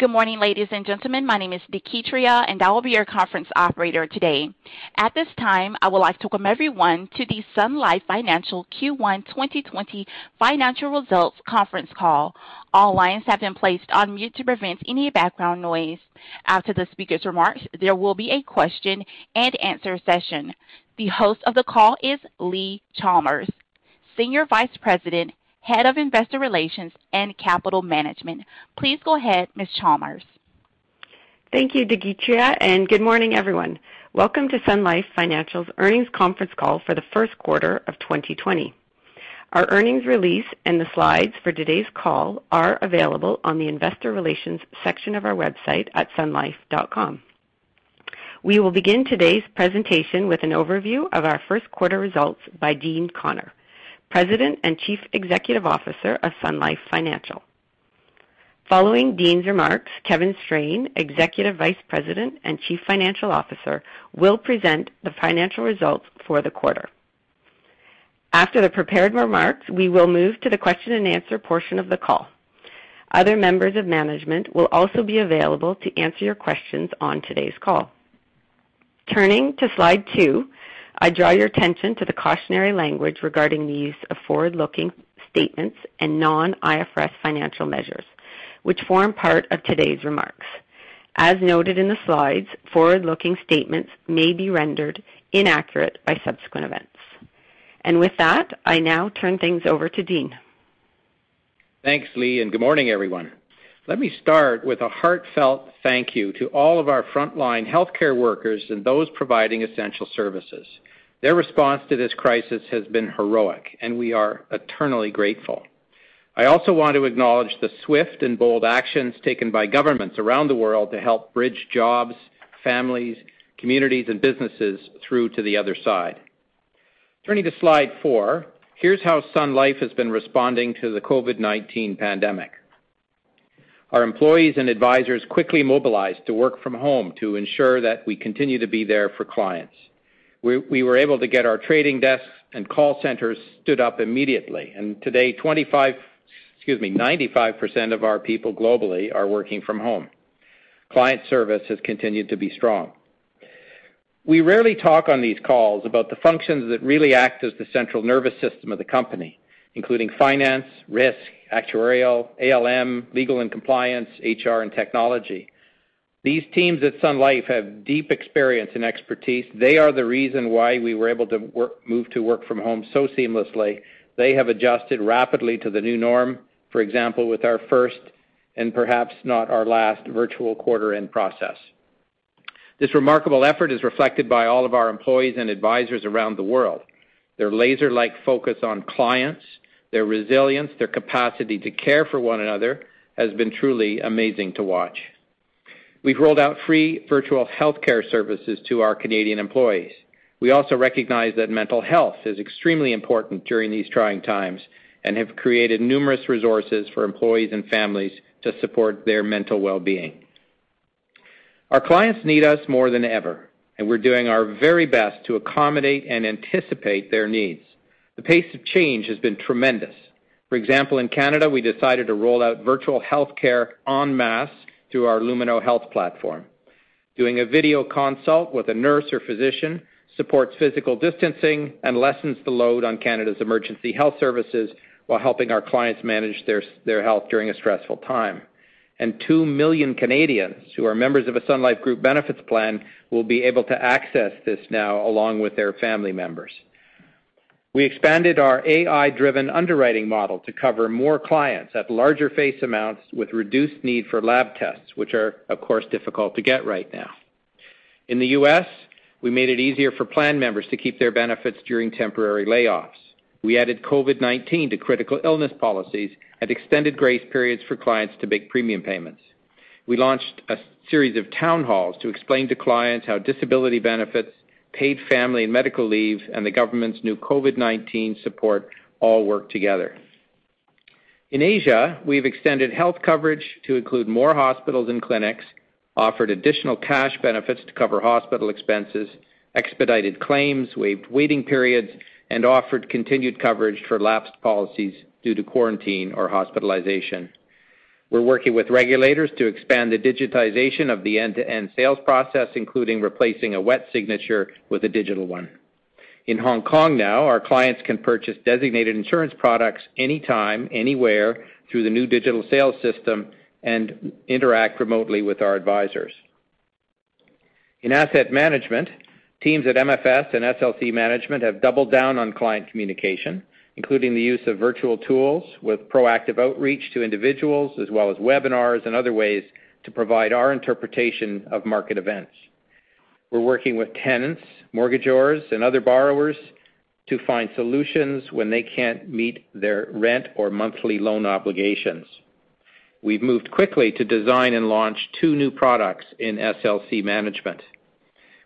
Good morning, ladies and gentlemen. My name is Deketria, and I will be your conference operator today. At this time, I would like to welcome everyone to the Sun Life Financial Q1 2020 financial results conference call. All lines have been placed on mute to prevent any background noise. After the speaker's remarks, there will be a question and answer session. The host of the call is Leigh Chalmers, Senior Vice President, Head of Investor Relations and Capital Management. Please go ahead, Ms. Chalmers. Thank you, Deketria, and good morning, everyone. Welcome to Sun Life Financial's earnings conference call for the first quarter of 2020. Our earnings release and the slides for today's call are available on the investor relations section of our website at sunlife.com. We will begin today's presentation with an overview of our first quarter results by Dean Connor, President and Chief Executive Officer of Sun Life Financial. Following Dean's remarks, Kevin Strain, Executive Vice President and Chief Financial Officer, will present the financial results for the quarter. After the prepared remarks, we will move to the question and answer portion of the call. Other members of management will also be available to answer your questions on today's call. Turning to slide two, I draw your attention to the cautionary language regarding the use of forward-looking statements and non-IFRS financial measures, which form part of today's remarks. As noted in the slides, forward-looking statements may be rendered inaccurate by subsequent events. And With that, I now turn things over to Dean. Thanks, Leigh, and good morning, everyone. Let me start with a heartfelt thank you to all of our frontline healthcare workers and those providing essential services. Their response to this crisis has been heroic, and we are eternally grateful. I also want to acknowledge the swift and bold actions taken by governments around the world to help bridge jobs, families, communities, and businesses through to the other side. Turning to slide four, here's how Sun Life has been responding to the COVID-19 pandemic. Our employees and advisors quickly mobilized to work from home to ensure that we continue to be there for clients. We were able to get our trading desks and call centers stood up immediately, and today 25, excuse me, 95% of our people globally are working from home. Client service has continued to be strong. We rarely talk on these calls about the functions that really act as the central nervous system of the company, including finance, risk, actuarial, ALM, legal and compliance, HR, and technology. These teams at Sun Life have deep experience and expertise. They are the reason why we were able to move to work from home so seamlessly. They have adjusted rapidly to the new norm, for example, with our first, and perhaps not our last, virtual quarter-end process. This remarkable effort is reflected by all of our employees and advisors around the world. Their laser-like focus on clients, their resilience, their capacity to care for one another, has been truly amazing to watch. We've rolled out free virtual healthcare services to our Canadian employees. We also recognize that mental health is extremely important during these trying times and have created numerous resources for employees and families to support their mental well-being. Our clients need us more than ever, and we're doing our very best to accommodate and anticipate their needs. The pace of change has been tremendous. For example, in Canada, we decided to roll out virtual healthcare en masse through our Lumino Health platform. Doing a video consult with a nurse or physician supports physical distancing and lessens the load on Canada's emergency health services while helping our clients manage their health during a stressful time. 2 million Canadians who are members of a Sun Life group benefits plan will be able to access this now along with their family members. We expanded our AI-driven underwriting model to cover more clients at larger face amounts with reduced need for lab tests, which are, of course, difficult to get right now. In the U.S., we made it easier for plan members to keep their benefits during temporary layoffs. We added COVID-19 to critical illness policies and extended grace periods for clients to make premium payments. We launched a series of town halls to explain to clients how disability benefits, paid family and medical leave, and the government's new COVID-19 support all work together. In Asia, we've extended health coverage to include more hospitals and clinics, offered additional cash benefits to cover hospital expenses, expedited claims, waived waiting periods, and offered continued coverage for lapsed policies due to quarantine or hospitalization. We're working with regulators to expand the digitization of the end-to-end sales process, including replacing a wet signature with a digital one. In Hong Kong now, our clients can purchase designated insurance products anytime, anywhere through the new digital sales system and interact remotely with our advisors. In asset management, teams at MFS and SLC Management have doubled down on client communication, including the use of virtual tools with proactive outreach to individuals, as well as webinars and other ways to provide our interpretation of market events. We're working with tenants, mortgagors, and other borrowers to find solutions when they can't meet their rent or monthly loan obligations. We've moved quickly to design and launch two new products in SLC Management.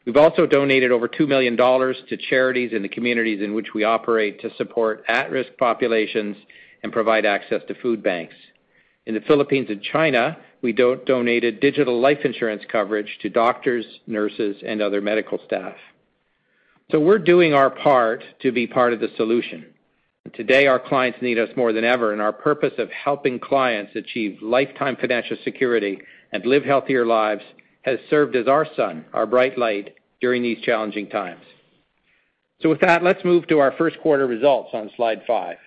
We've also donated over 2 million dollars to charities in the communities in which we operate to support at-risk populations and provide access to food banks. In the Philippines and China, we donated digital life insurance coverage to doctors, nurses, and other medical staff. So we're doing our part to be part of the solution. Today, our clients need us more than ever, and our purpose of helping clients achieve lifetime financial security and live healthier lives has served as our sun, our bright light, during these challenging times. So with that, let's move to our first quarter results on slide five.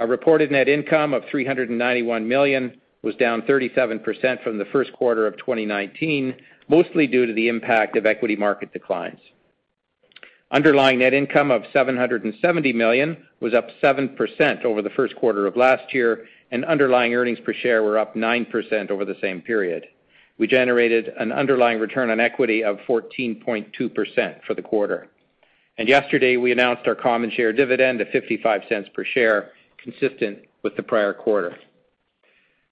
Our reported net income of 391 million was down 37% from the first quarter of 2019, mostly due to the impact of equity market declines. Underlying net income of 770 million was up 7% over the first quarter of last year, and underlying earnings per share were up 9% over the same period. We generated an underlying return on equity of 14.2% for the quarter. And Yesterday, we announced our common share dividend of 0.55 per share, consistent with the prior quarter.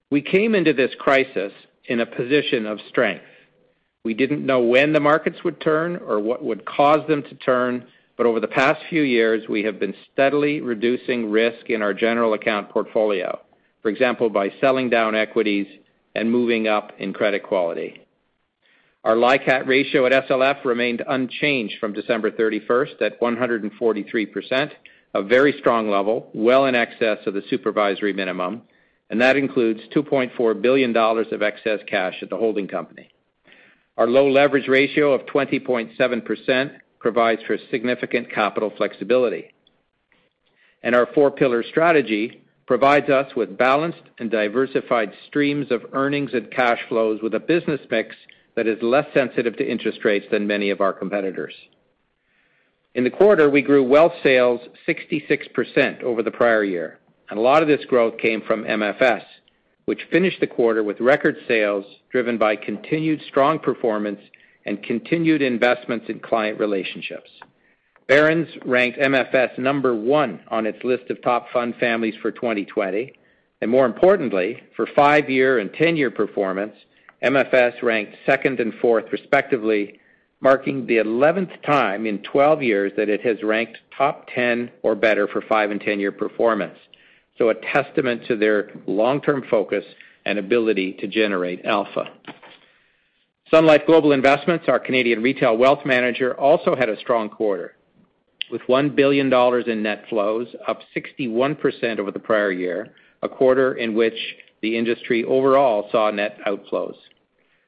We came into this crisis in a position of strength. We didn't know when the markets would turn or what would cause them to turn, but over the past few years, we have been steadily reducing risk in our general account portfolio. For example, by selling down equities and moving up in credit quality. Our LICAT ratio at SLF remained unchanged from December 31st at 143%, a very strong level, well in excess of the supervisory minimum, and that includes 2.4 billion dollars of excess cash at the holding company. Our low leverage ratio of 20.7% provides for significant capital flexibility. And Our four-pillar strategy provides us with balanced and diversified streams of earnings and cash flows with a business mix that is less sensitive to interest rates than many of our competitors. In the quarter, we grew wealth sales 66% over the prior year, and a lot of this growth came from MFS, which finished the quarter with record sales driven by continued strong performance and continued investments in client relationships. Barron's ranked MFS number one on its list of top fund families for 2020, and more importantly, for five-year and 10-year performance, MFS ranked second and fourth respectively, marking the 11th time in 12 years that it has ranked top 10 or better for five and 10-year performance. So A testament to their long-term focus and ability to generate alpha. Sun Life Global Investments, our Canadian retail wealth manager, also had a strong quarter, with 1 billion dollars in net flows, up 61% over the prior year, a quarter in which the industry overall saw net outflows.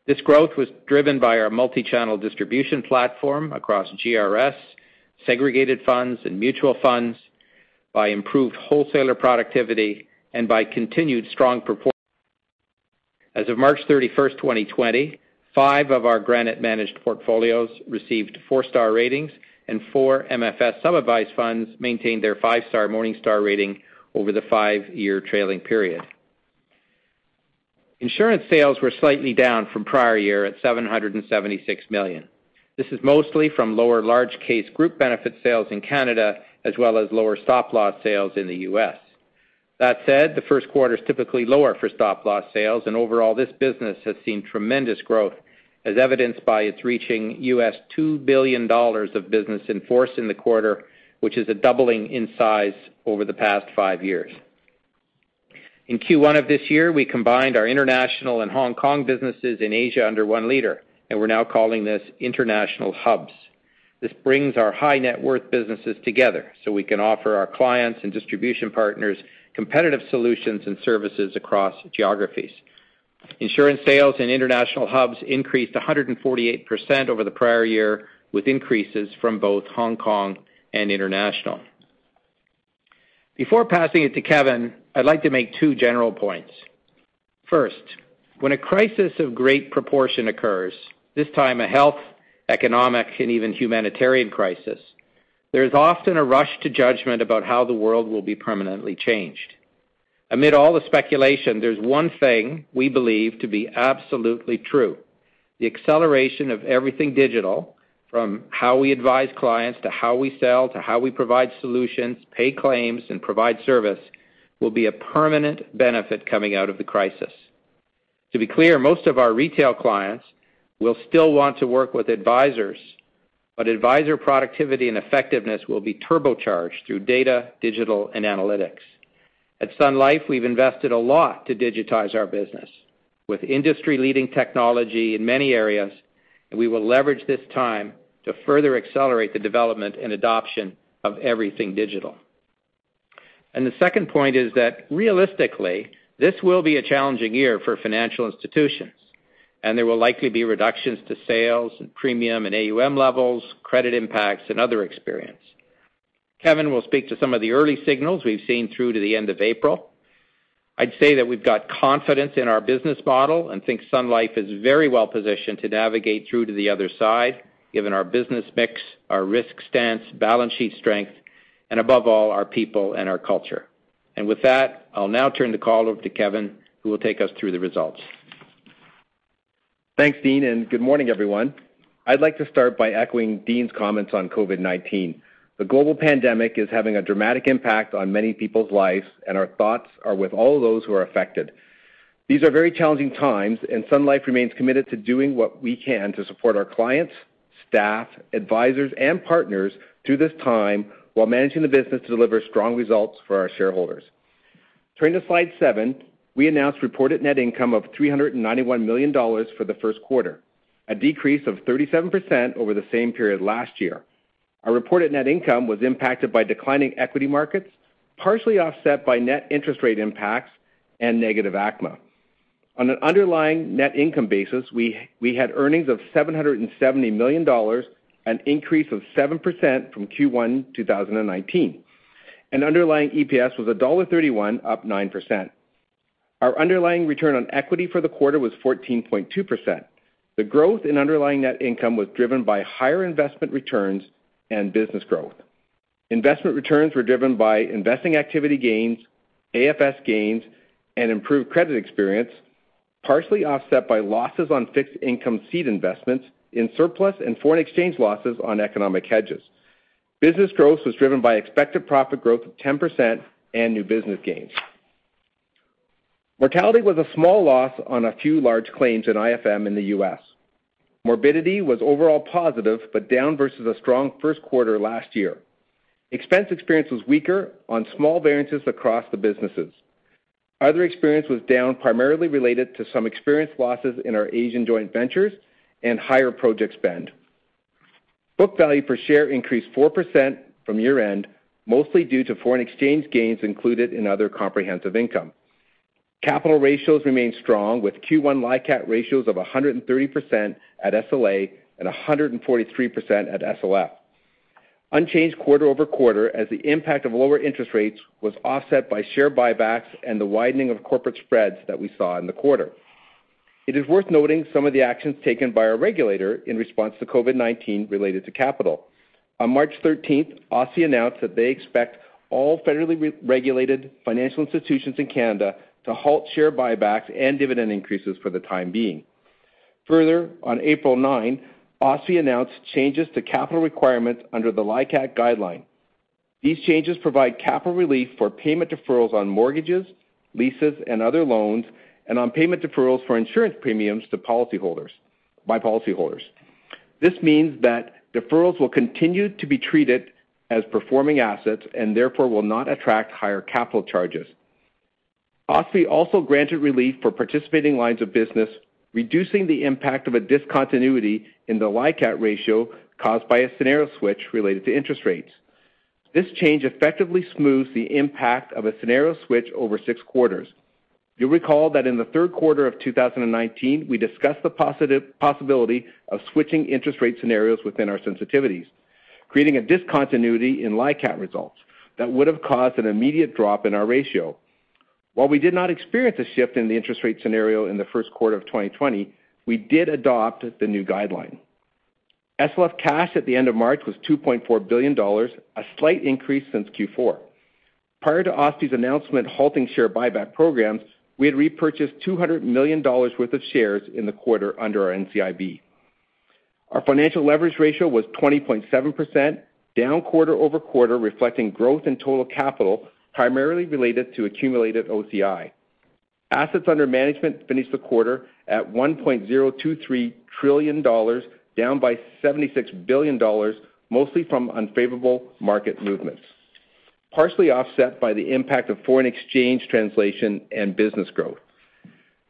This growth was driven by our multi-channel distribution platform across GRS, segregated funds, and mutual funds, by improved wholesaler productivity, and by continued strong performance. As of March 31st, 2020, five of our Granite managed portfolios received four-star ratings, and four MFS sub-advised funds maintained their five-star Morningstar rating over the five-year trailing period. Insurance sales were slightly down from prior year at 776 million. This is mostly from lower large case group benefit sales in Canada, as well as lower stop-loss sales in the U.S. That said, the first quarter is typically lower for stop-loss sales, and overall, this business has seen tremendous growth as evidenced by its reaching $2 billion of business in force in the quarter, which is a doubling in size over the past five years. In Q1 of this year, we combined our international and Hong Kong businesses in Asia under one leader, and we're now calling this International Hubs. This brings our high net worth businesses together so we can offer our clients and distribution partners competitive solutions and services across geographies. Insurance sales in International Hubs increased 148% over the prior year, with increases from both Hong Kong and international. Before passing it to Kevin, I'd like to make two general points. First, when a crisis of great proportion occurs, this time a health, economic, and even humanitarian crisis, there is often a rush to judgment about how the world will be permanently changed. Amid all the speculation, there's one thing we believe to be absolutely true. The acceleration of everything digital, from how we advise clients to how we sell, to how we provide solutions, pay claims, and provide service, will be a permanent benefit coming out of the crisis. To be clear, most of our retail clients will still want to work with advisors, but advisor productivity and effectiveness will be turbocharged through data, digital, and analytics. At Sun Life, we've invested a lot to digitize our business with industry-leading technology in many areas, and we will leverage this time to further accelerate the development and adoption of everything digital. And The second point is that realistically, this will be a challenging year for financial institutions, and there will likely be reductions to sales and premium and AUM levels, credit impacts, and other experience. Kevin will speak to some of the early signals we've seen through to the end of April. I'd say that we've got confidence in our business model and think Sun Life is very well positioned to navigate through to the other side, given our business mix, our risk stance, balance sheet strength, and above all, our people and our culture. And with that, I'll now turn the call over to Kevin, who will take us through the results. Thanks, Dean, and good morning, everyone. I'd like to start by echoing Dean's comments on COVID-19. The global pandemic is having a dramatic impact on many people's lives, and our thoughts are with all those who are affected. These are very challenging times, and Sun Life remains committed to doing what we can to support our clients, staff, advisors, and partners through this time while managing the business to deliver strong results for our shareholders. Turning to slide seven, we announced reported net income of 391 million dollars for the first quarter, a decrease of 37% over the same period last year. Our reported net income was impacted by declining equity markets, partially offset by net interest rate impacts and negative ACMA. On an underlying net income basis, we had earnings of 770 million dollars, an increase of 7% from Q1 2019. Underlying EPS was dollar 1.31, up 9%. Our underlying return on equity for the quarter was 14.2%. The growth in underlying net income was driven by higher investment returns and business growth. Investment returns were driven by investing activity gains, AFS gains, and improved credit experience, partially offset by losses on fixed income seed investments in surplus and foreign exchange losses on economic hedges. Business growth was driven by expected profit growth of 10% and new business gains. Mortality was a small loss on a few large claims in IFM in the U.S. Morbidity was overall positive, but down versus a strong first quarter last year. Expense experience was weaker on small variances across the businesses. Other experience was down, primarily related to some experience losses in our Asian joint ventures and higher project spend. Book value per share increased 4% from year-end, mostly due to foreign exchange gains included in other comprehensive income. Capital ratios remain strong, with Q1 LICAT ratios of 130% at SLA and 143% at SLF. Unchanged quarter-over-quarter as the impact of lower interest rates was offset by share buybacks and the widening of corporate spreads that we saw in the quarter. It is worth noting some of the actions taken by our regulator in response to COVID-19 related to capital. On March 13th, OSFI announced that they expect all federally regulated financial institutions in Canada to halt share buybacks and dividend increases for the time being. Further, on April 9, OSFI announced changes to capital requirements under the LICAT guideline. These changes provide capital relief for payment deferrals on mortgages, leases, and other loans, and on payment deferrals for insurance premiums to policyholders. by policyholders. This means that deferrals will continue to be treated as performing assets and therefore will not attract higher capital charges. OSFI also granted relief for participating lines of business, reducing the impact of a discontinuity in the LICAT ratio caused by a scenario switch related to interest rates. This change effectively smooths the impact of a scenario switch over six quarters. You'll recall that in the third quarter of 2019, we discussed the possibility of switching interest rate scenarios within our sensitivities, creating a discontinuity in LICAT results that would have caused an immediate drop in our ratio. While we did not experience a shift in the interest rate scenario in the first quarter of 2020, we did adopt the new guideline. SLF cash at the end of March was 2.4 billion dollars, a slight increase since Q4. Prior to OSFI's announcement halting share buyback programs, we had repurchased 200 million dollars worth of shares in the quarter under our NCIB. Our financial leverage ratio was 20.7%, down quarter-over-quarter, reflecting growth in total capital, primarily related to accumulated OCI. Assets under management finished the quarter at 1.023 trillion dollars, down by 76 billion dollars, mostly from unfavorable market movements, partially offset by the impact of foreign exchange translation and business growth.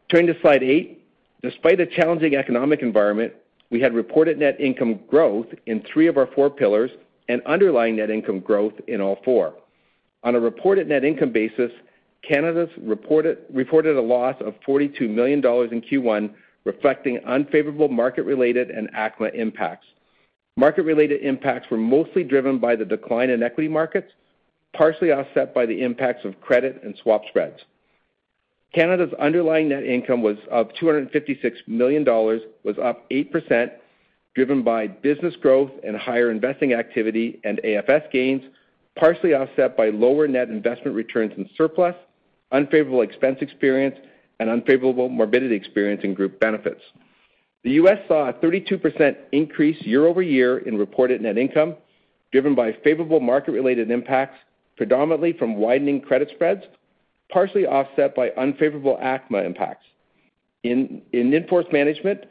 Turning to slide eight. Despite a challenging economic environment, we had reported net income growth in three of our four pillars and underlying net income growth in all four. On a reported net income basis, Canada reported a loss of 42 million dollars in Q1, reflecting unfavorable market-related and ACMA impacts. Market-related impacts were mostly driven by the decline in equity markets, partially offset by the impacts of credit and swap spreads. Canada's underlying net income was of 256 million dollars was up 8%, driven by business growth and higher investing activity and AFS gains, partially offset by lower net investment returns in surplus, unfavorable expense experience, and unfavorable morbidity experience in group benefits. The U.S. saw a 32% increase year-over-year in reported net income, driven by favorable market-related impacts, predominantly from widening credit spreads, partially offset by unfavorable ACMA impacts. In in-force management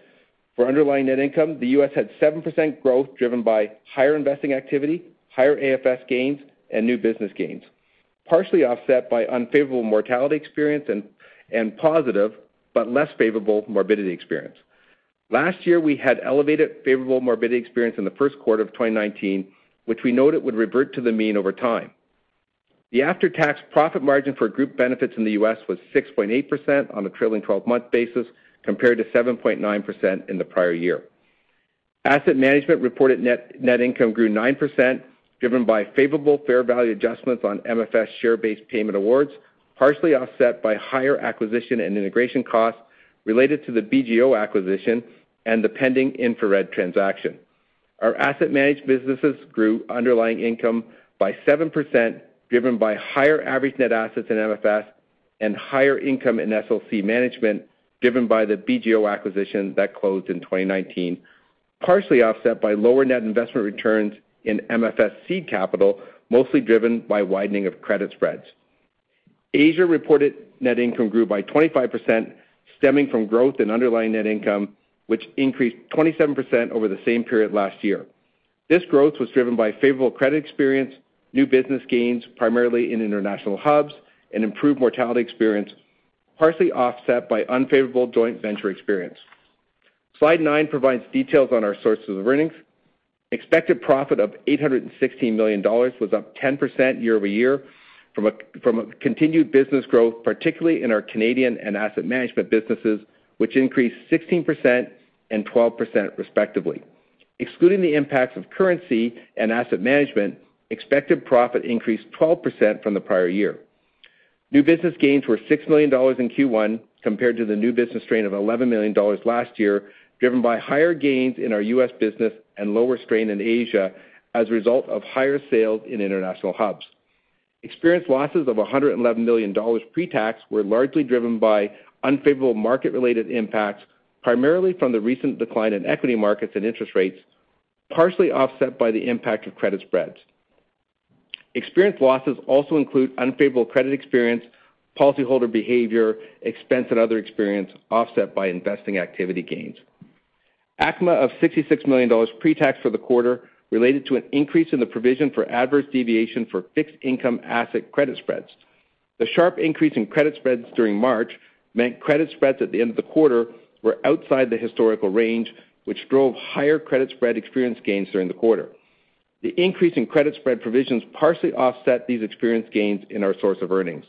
for underlying net income, the U.S. had 7% growth driven by higher investing activity, higher AFS gains, and new business gains, partially offset by unfavorable mortality experience and positive but less favorable morbidity experience. Last year, we had elevated favorable morbidity experience in the first quarter of 2019, which we noted would revert to the mean over time. The after-tax profit margin for group benefits in the U.S. was 6.8% on a trailing 12-month basis, compared to 7.9% in the prior year. Asset management reported net income grew 9%, driven by favorable fair value adjustments on MFS share-based payment awards, partially offset by higher acquisition and integration costs related to the BGO acquisition and the pending InfraRed transaction. Our asset managed businesses grew underlying income by 7%, driven by higher average net assets in MFS and higher income in SLC Management, driven by the BGO acquisition that closed in 2019, partially offset by lower net investment returns in MFS seed capital, mostly driven by widening of credit spreads. Asia reported net income grew by 25%, stemming from growth in underlying net income, which increased 27% over the same period last year. This growth was driven by favorable credit experience, new business gains, primarily in international hubs, and improved mortality experience, partially offset by unfavorable joint venture experience. Slide nine provides details on our sources of earnings. Expected profit of 816 million dollars was up 10% year-over-year from a from a continued business growth, particularly in our Canadian and asset management businesses, which increased 16% and 12% respectively. Excluding the impacts of currency and asset management, expected profit increased 12% from the prior year. New business gains were 6 million dollars in Q1 compared to the new business strain of 11 million dollars last year, driven by higher gains in our U.S. business and lower strain in Asia as a result of higher sales in international hubs. Experience losses of 111 million dollars pre-tax were largely driven by unfavorable market-related impacts, primarily from the recent decline in equity markets and interest rates, partially offset by the impact of credit spreads. Experience losses also include unfavorable credit experience, policyholder behavior, expense and other experience offset by investing activity gains. ACMA of 66 million dollars pre-tax for the quarter related to an increase in the provision for adverse deviation for fixed income asset credit spreads. The sharp increase in credit spreads during March meant credit spreads at the end of the quarter were outside the historical range, which drove higher credit spread experience gains during the quarter. The increase in credit spread provisions partially offset these experience gains in our source of earnings.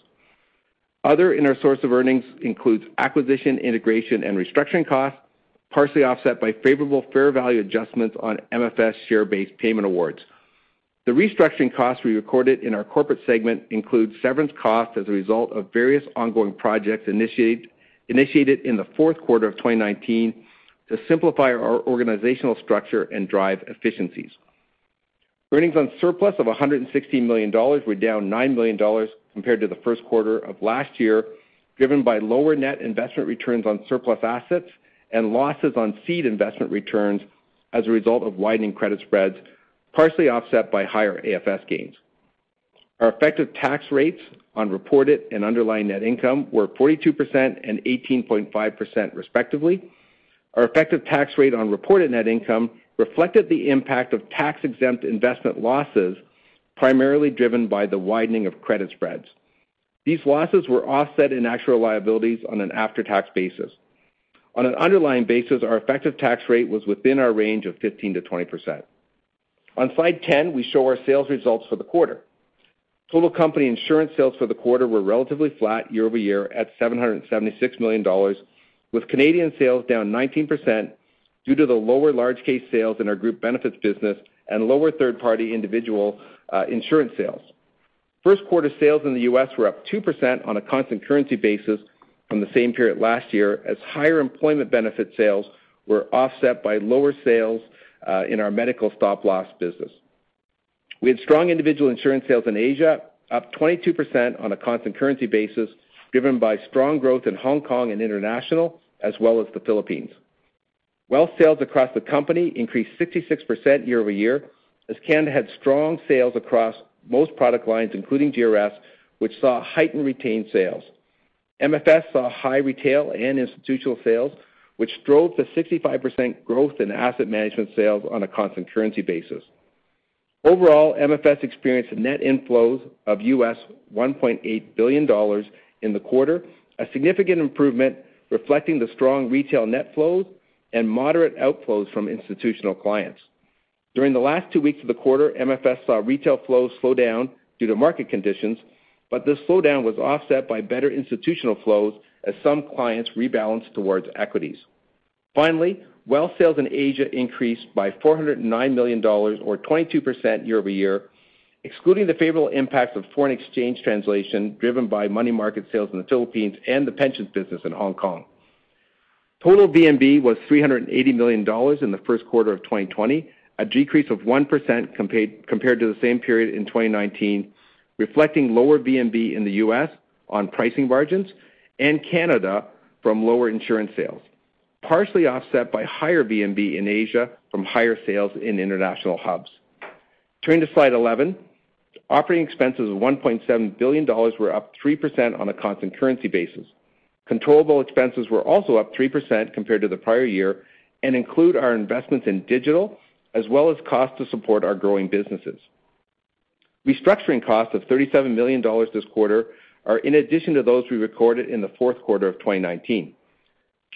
Other in our source of earnings includes acquisition, integration, and restructuring costs, partially offset by favorable fair value adjustments on MFS share-based payment awards. The restructuring costs we recorded in our corporate segment include severance costs as a result of various ongoing projects initiated in the fourth quarter of 2019 to simplify our organizational structure and drive efficiencies. Earnings on surplus of 116 million dollars were down 9 million dollars compared to the first quarter of last year, driven by lower net investment returns on surplus assets and losses on seed investment returns as a result of widening credit spreads, partially offset by higher AFS gains. Our effective tax rates on reported and underlying net income were 42% and 18.5% respectively. Our effective tax rate on reported net income reflected the impact of tax-exempt investment losses, primarily driven by the widening of credit spreads. These losses were offset in actual liabilities on an after-tax basis. On an underlying basis, our effective tax rate was within our range of 15%-20%. On slide 10, we show our sales results for the quarter. Total company insurance sales for the quarter were relatively flat year-over-year at 776 million dollars, with Canadian sales down 19% due to the lower large case sales in our group benefits business and lower third-party individual uh, insurance sales. First quarter sales in the U.S. were up 2% on a constant currency basis from the same period last year, as higher employment benefit sales were offset by lower sales uh in our medical stop-loss business. We had strong individual insurance sales in Asia, up 22% on a constant currency basis, driven by strong growth in Hong Kong and international, as well as the Philippines. Wealth sales across the company increased 66% year-over-year, as Canada had strong sales across most product lines, including GRS, which saw heightened retained sales. MFS saw high retail and institutional sales, which drove the 65% growth in asset management sales on a constant currency basis. Overall, MFS experienced net inflows of US $1.8 billion in the quarter, a significant improvement reflecting the strong retail net flows and moderate outflows from institutional clients. During the last two weeks of the quarter, MFS saw retail flows slow down due to market conditions, but this slowdown was offset by better institutional flows as some clients rebalanced towards equities. Finally, wealth sales in Asia increased by 409 million dollars or 22% year-over-year, excluding the favorable impacts of foreign exchange translation driven by money market sales in the Philippines and the pensions business in Hong Kong. Total VNB was 380 million dollars in the first quarter of 2020, a decrease of 1% compared to the same period in 2019, reflecting lower VNB in the U.S. on pricing margins and Canada from lower insurance sales, partially offset by higher VNB in Asia from higher sales in international hubs. Turning to slide 11. Operating expenses of 1.7 billion dollars were up 3% on a constant currency basis. Controllable expenses were also up 3% compared to the prior year and include our investments in digital, as well as costs to support our growing businesses. Restructuring costs of 37 million dollars this quarter are in addition to those we recorded in the fourth quarter of 2019.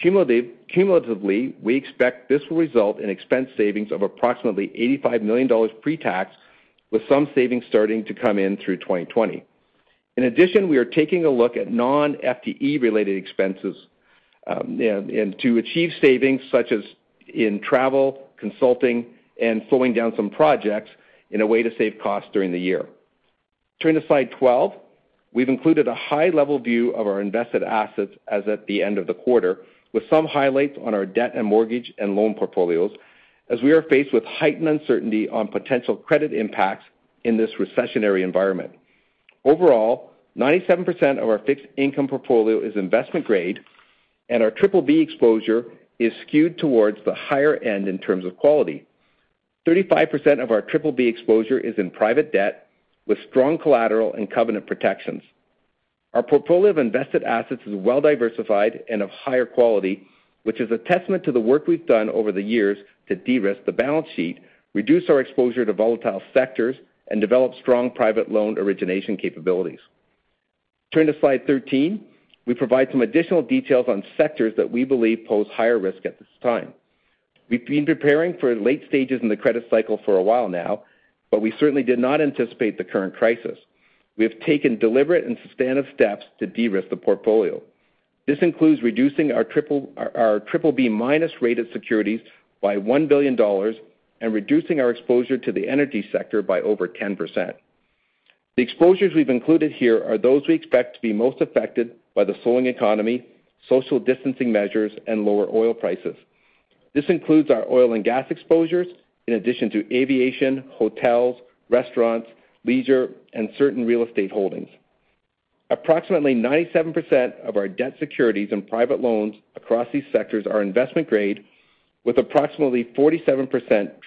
Cumulatively, we expect this will result in expense savings of approximately 85 million dollars pre-tax, with some savings starting to come in through 2020. In addition, we are taking a look at non-FTE related expenses um, and to achieve savings such as in travel, consulting, and slowing down some projects in a way to save costs during the year. Turning to slide 12. We've included a high-level view of our invested assets as at the end of the quarter, with some highlights on our debt and mortgage and loan portfolios, as we are faced with heightened uncertainty on potential credit impacts in this recessionary environment. Overall, 97% of our fixed income portfolio is investment grade, and our BBB exposure is skewed towards the higher end in terms of quality. 35% of our BBB exposure is in private debt with strong collateral and covenant protections. Our portfolio of invested assets is well diversified and of higher quality, which is a testament to the work we've done over the years to de-risk the balance sheet, reduce our exposure to volatile sectors, and develop strong private loan origination capabilities. Turn to slide 13. We provide some additional details on sectors that we believe pose higher risk at this time. We've been preparing for late stages in the credit cycle for a while now, but we certainly did not anticipate the current crisis. We have taken deliberate and substantive steps to de-risk the portfolio. This includes reducing our BBB- rated securities by 1 billion dollars and reducing our exposure to the energy sector by over 10%. The exposures we've included here are those we expect to be most affected by the slowing economy, social distancing measures, and lower oil prices. This includes our oil and gas exposures, in addition to aviation, hotels, restaurants, leisure, and certain real estate holdings. Approximately 97% of our debt securities and private loans across these sectors are investment grade, with approximately 47%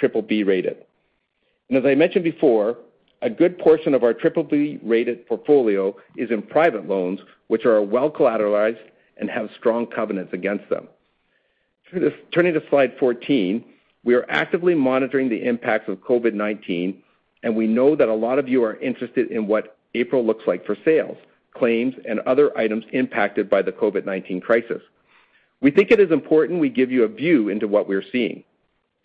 BBB rated. And As I mentioned before, a good portion of our BBB-rated portfolio is in private loans, which are well collateralized and have strong covenants against them. Turning to slide 14, we are actively monitoring the impacts of COVID-19, and we know that a lot of you are interested in what April looks like for sales, claims, and other items impacted by the COVID-19 crisis. We think it is important we give you a view into what we're seeing.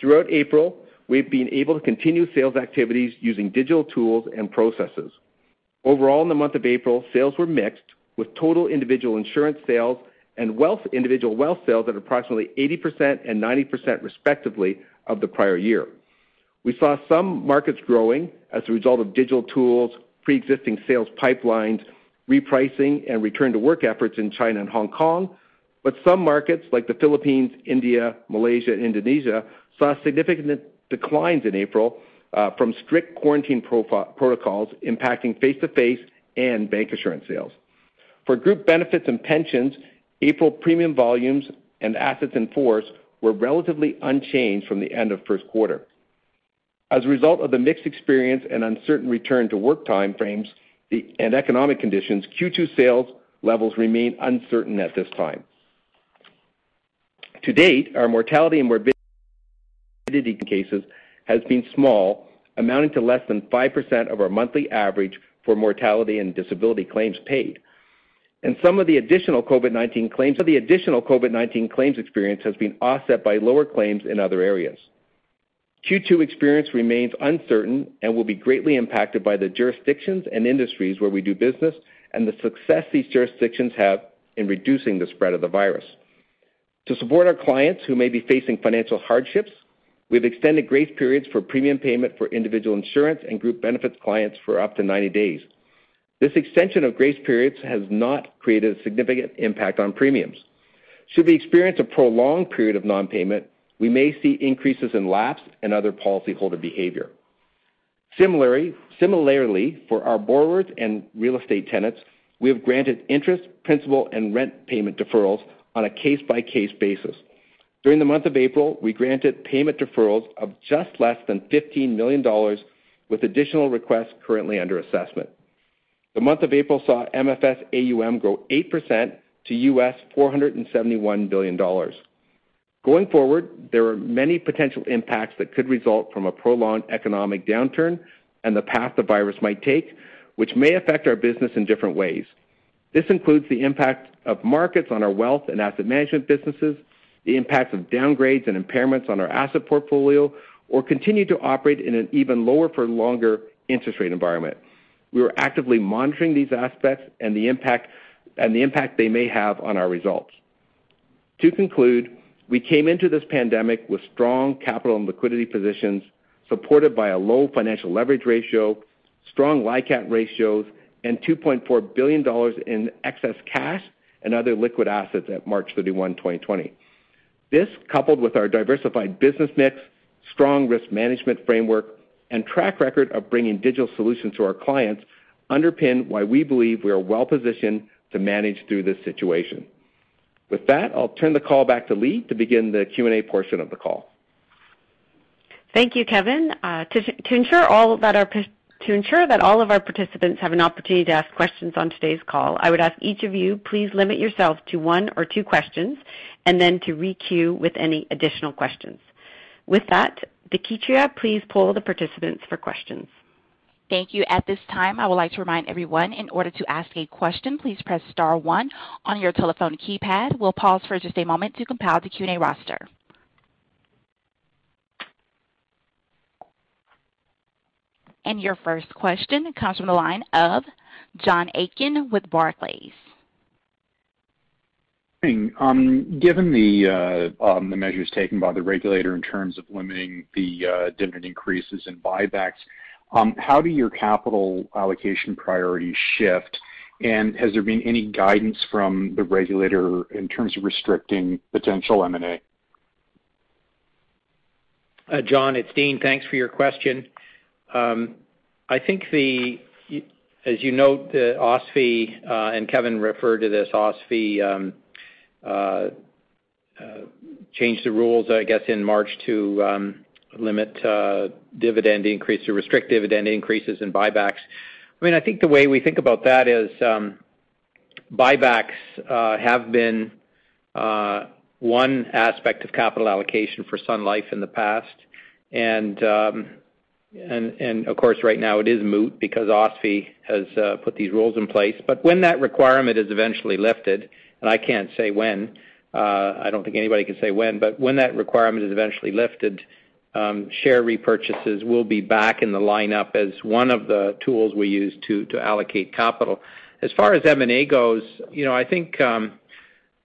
Throughout April, we've been able to continue sales activities using digital tools and processes. Overall, in the month of April, sales were mixed, with total individual insurance sales and individual wealth sales at approximately 80% and 90% respectively of the prior year. We saw some markets growing as a result of digital tools, pre-existing sales pipelines, repricing, and return-to-work efforts in China and Hong Kong. But Some markets, like the Philippines, India, Malaysia, and Indonesia, saw significant declines in April uh, from strict quarantine protocols impacting face-to-face and bancassurance sales. For group benefits and pensions, April premium volumes and assets in force were relatively unchanged from the end of first quarter. As a result of the mixed experience and uncertain return-to-work time frames and economic conditions, Q2 sales levels remain uncertain at this time. To date, our mortality and morbidity cases has been small, amounting to less than 5% of our monthly average for mortality and disability claims paid. And some of the additional COVID-19 claims experience has been offset by lower claims in other areas. Q2 experience remains uncertain and will be greatly impacted by the jurisdictions and industries where we do business and the success these jurisdictions have in reducing the spread of the virus. To support our clients who may be facing financial hardships, we've extended grace periods for premium payment for individual insurance and group benefits clients for up to 90 days. This extension of grace periods has not created a significant impact on premiums. Should we experience a prolonged period of non-payment, we may see increases in lapse and other policyholder behavior. Similarly, for our borrowers and real estate tenants, we have granted interest, principal, and rent payment deferrals on a case-by-case basis. During the month of April, we granted payment deferrals of just less than 15 million dollars, with additional requests currently under assessment. The month of April saw MFS AUM grow 8% to US $471 billion. Going forward, there are many potential impacts that could result from a prolonged economic downturn and the path the virus might take, which may affect our business in different ways. This includes the impact of markets on our wealth and asset management businesses, the impacts of downgrades and impairments on our asset portfolio, or continue to operate in an even lower for longer interest rate environment. We are actively monitoring these aspects and the impact and the impact they may have on our results. To conclude, we came into this pandemic with strong capital and liquidity positions, supported by a low financial leverage ratio, strong LICAT ratios, and 2.4 billion dollars in excess cash and other liquid assets at March 31, 2020. This, coupled with our diversified business mix, strong risk management framework, and track record of bringing digital solutions to our clients, underpin why we believe we are well-positioned to manage through this situation. With that, I'll turn the call back to Leigh to begin the Q&A portion of the call. Thank you, Kevin. Uh, to ensure our To ensure that all of our participants have an opportunity to ask questions on today's call, I would ask each of you please limit yourself to one or two questions and then to re-queue with any additional questions. With that, Dikitria, please poll the participants for questions. Thank you. At this time, I would like to remind everyone, in order to ask a question, please press star one on your telephone keypad. We'll pause for just a moment to compile the Q&A roster. And Your first question comes from the line of John Aiken with Barclays. Um, given uh, um, the measures taken by the regulator in terms of limiting the uh, dividend increases and buybacks, um, how do your capital allocation priorities shift? And has there been any guidance from the regulator in terms of restricting potential M&A? Uh, John, it's Dean. Thanks for your question. I think the, as you note, the OSFI, and Kevin referred to this, OSFI changed the rules, I guess, in March to um, limit uh, dividend increase to restrict dividend increases and buybacks. I mean, I think the way we think about that is um, buybacks uh, have been uh, one aspect of capital allocation for Sun Life in the past. Um and and of course, right now it is moot because OSFI has put these rules in place. But when that requirement is eventually lifted, and I can't say when, I don't think anybody can say when, but when that requirement is eventually lifted, um share repurchases will be back in the lineup as one of the tools we use to to allocate capital. As far as M&A goes, you know, I think um